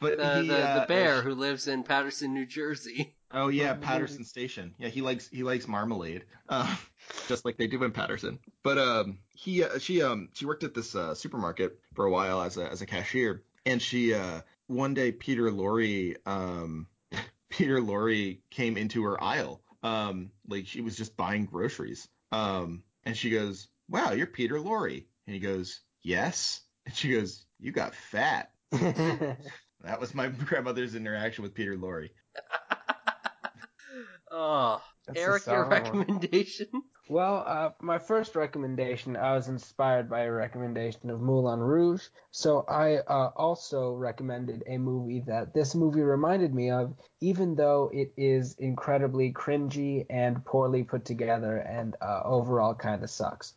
But The he, the, uh, the bear who lives in Paterson, New Jersey. Oh yeah. Patterson Station. Yeah, he likes he likes marmalade, uh, just like they do in Patterson. But um, he uh, she um she worked at this uh, supermarket for a while as a as a cashier, and she uh one day Peter Lorre um Peter Lorre came into her aisle um like she was just buying groceries um and she goes wow you're Peter Lorre and he goes yes and she goes you got fat that was my grandmother's interaction with Peter Lorre Oh, That's Eric, your solid one. recommendation? Well, uh, my first recommendation, I was inspired by a recommendation of Moulin Rouge. So I uh, also recommended a movie that this movie reminded me of, even though it is incredibly cringy and poorly put together and uh, overall kind of sucks.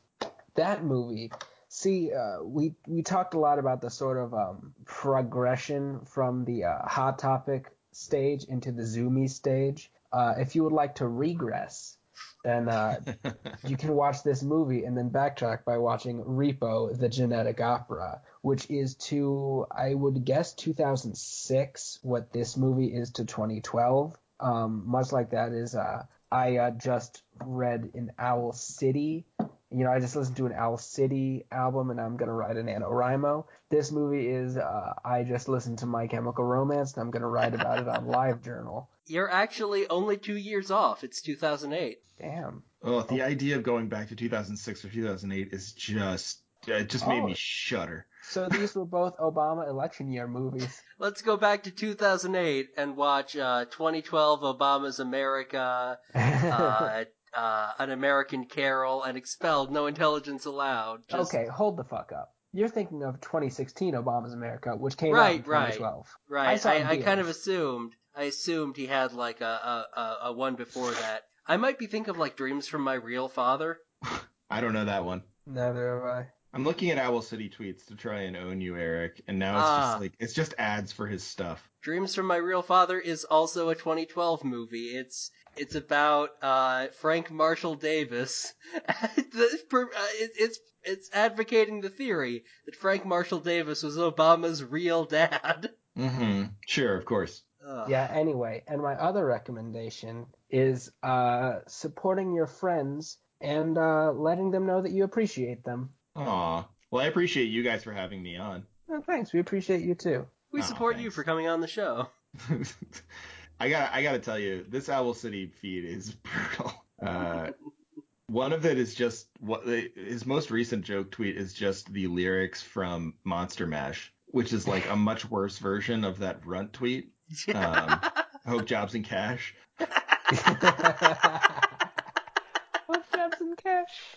That movie. See, uh, we we talked a lot about the sort of um, progression from the uh, hot topic stage into the zoomy stage. Uh, if you would like to regress, then uh, you can watch this movie and then backtrack by watching Repo: The Genetic Opera, which is to I would guess 2006 what this movie is to 2012. Um, much like that is uh, I uh, just read in Owl City. You know, I just listened to an Owl City album, and I'm gonna write an NaNoWriMo. This movie is uh, I just listened to My Chemical Romance, and I'm gonna write about it on LiveJournal. You're actually only two years off. It's 2008. Damn. oh, the idea of going back to 2006 or 2008 is just it just made Oh. me shudder. So these were both Obama election year movies. Let's go back to 2008 and watch uh, 2012 Obama's America, uh, uh, An American Carol, and Expelled, No Intelligence Allowed. Just- okay, hold the fuck up. You're thinking of 2016 Obama's America, which came out Right, in 2012. I Right. saw I, I kind of assumed. I assumed he had like a, a, a, a one before that. I might be thinking of like Dreams from My Real Father. I don't know that one. Neither have I. I'm looking at Owl City tweets to try and own you, Eric, and now it's Ah. just like it's just ads for his stuff. Dreams from My Real Father is also a 2012 movie. It's it's about uh, Frank Marshall Davis. The- per- uh, it- it's it's advocating the theory that Frank Marshall Davis was Obama's real dad. Mm-hmm. Sure, of course. Ugh. Yeah, anyway, and my other recommendation is uh, supporting your friends and uh, letting them know that you appreciate them. Aw. Well, I appreciate you guys for having me on. Oh, thanks, we appreciate you too. We Oh, support you for coming on the show. I got I got to tell you, this Owl City feed is brutal. Uh, one of it is just what his most recent joke tweet is just the lyrics from Monster Mash, which is like a much worse version of that runt tweet. Um, Hope jobs and cash. Hope jobs and cash.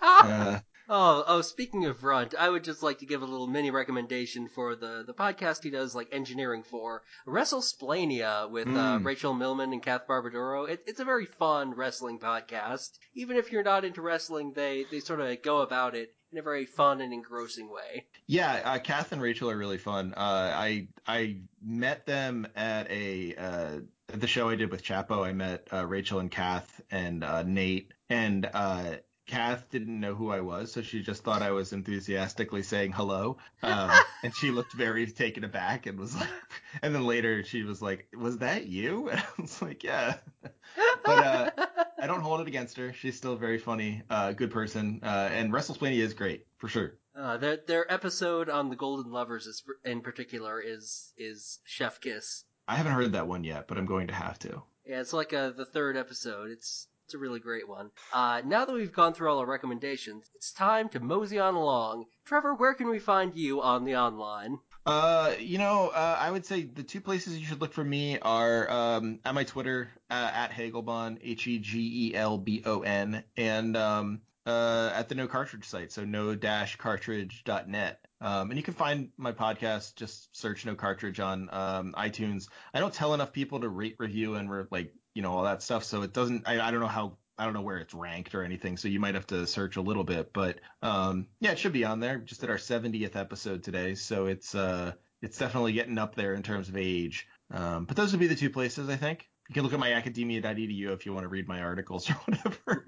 Uh, Oh, oh, speaking of Runt, I would just like to give a little mini recommendation for the, the podcast he does, like, engineering for. WrestleSplania with uh, Mm. Rachel Millman and Kath Barbadoro. It, it's a very fun wrestling podcast. Even if you're not into wrestling, they, they sort of go about it in a very fun and engrossing way. Yeah, uh, Kath and Rachel are really fun. Uh, I I met them at a uh, at the show I did with Chapo. I met uh, Rachel and Kath and uh, Nate, and uh, Kath didn't know who I was, so she just thought I was enthusiastically saying hello, um, and she looked very taken aback and was like, and then later she was like, "Was that you?" And I was like, "Yeah." But, uh, I don't hold it against her. She's still very funny, uh, good person, uh, and WrestleSplania is great for sure. Uh, their their episode on the Golden Lovers is, in particular is is Chef Kiss. I haven't heard that one yet, but I'm going to have to. Yeah, it's like uh the third episode. It's it's a really great one. Uh, now that we've gone through all our recommendations, it's time to mosey on along. Trevor, where can we find you on the online? Uh, you know, uh, I would say the two places you should look for me are um, at my Twitter uh, at Hegelbon, H E G E L B O N, and um, uh, at the No Cartridge site, so no-cartridge.net. Um, and you can find my podcast. Just search No Cartridge on um, iTunes. I don't tell enough people to rate, review, and re- like you know all that stuff, so it doesn't. I, I don't know how. I don't know where it's ranked or anything, so you might have to search a little bit. But um, yeah, it should be on there. Just at our 70th episode today, so it's uh, it's definitely getting up there in terms of age. Um, but those would be the two places I think. You can look at my academia.edu if you want to read my articles or whatever.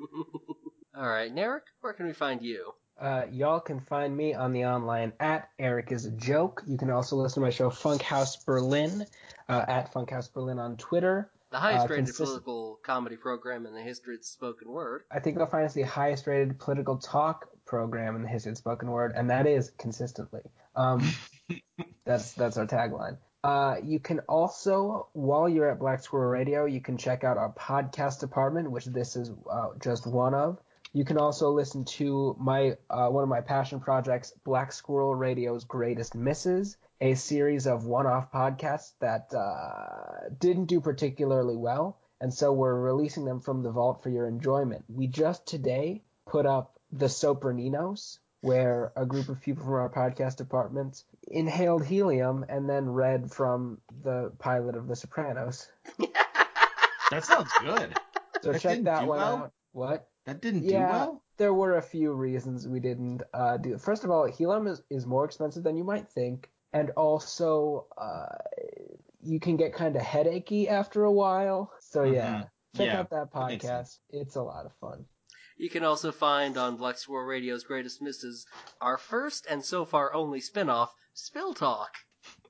all right, Narek, where can we find you? Uh, y'all can find me on the online at Eric is a joke. You can also listen to my show Funkhaus Berlin uh, at Funkhaus Berlin on Twitter. The highest Uh, rated consist- political comedy program in the history of the spoken word. I think you'll find it's the highest rated political talk program in the history of spoken word, and that is consistently. Um, that's that's our tagline. Uh, you can also, while you're at Black Squirrel Radio, you can check out our podcast department, which this is uh, just one of. You can also listen to my uh, one of my passion projects, Black Squirrel Radio's Greatest Misses, a series of one-off podcasts that uh, didn't do particularly well, and so we're releasing them from the vault for your enjoyment. We just today put up the Sopraninos, where a group of people from our podcast department inhaled helium and then read from the pilot of The Sopranos. That sounds good. So That check that one well? out. What? That didn't Yeah. do well. There were a few reasons we didn't uh, do. First of all, helium is, is more expensive than you might think, and also uh, you can get kind of headachy after a while. So yeah, check Yeah, out that that podcast. It's a lot of fun. You can also find on Black Squirrel Radio's Greatest Misses our first and so far only spin-off, Spill Talk.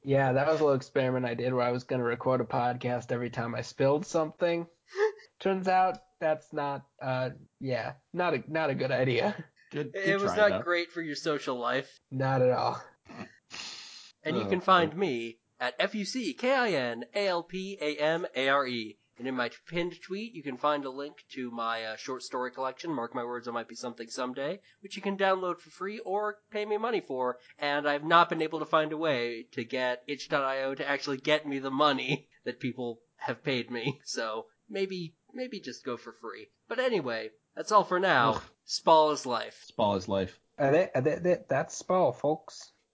Yeah, that was a little experiment I did where I was going to record a podcast every time I spilled something. Turns out that's not, uh, yeah, not a not a good idea. Good. good It was try, not though. great for your social life. Not at all. And you Oh, can find me at F-U-C-K-I-N-A-L-P-A-M-A-R-E. And in my pinned tweet, you can find a link to my uh, short story collection, Mark My Words, I Might Be Something Someday, which you can download for free or pay me money for. And I've not been able to find a way to get itch.io to actually get me the money that people have paid me. So maybe, maybe just go for free. But anyway, that's all for now. Ugh. Spall is life. Spall is life. Uh, that- that- that- that's Spall, folks.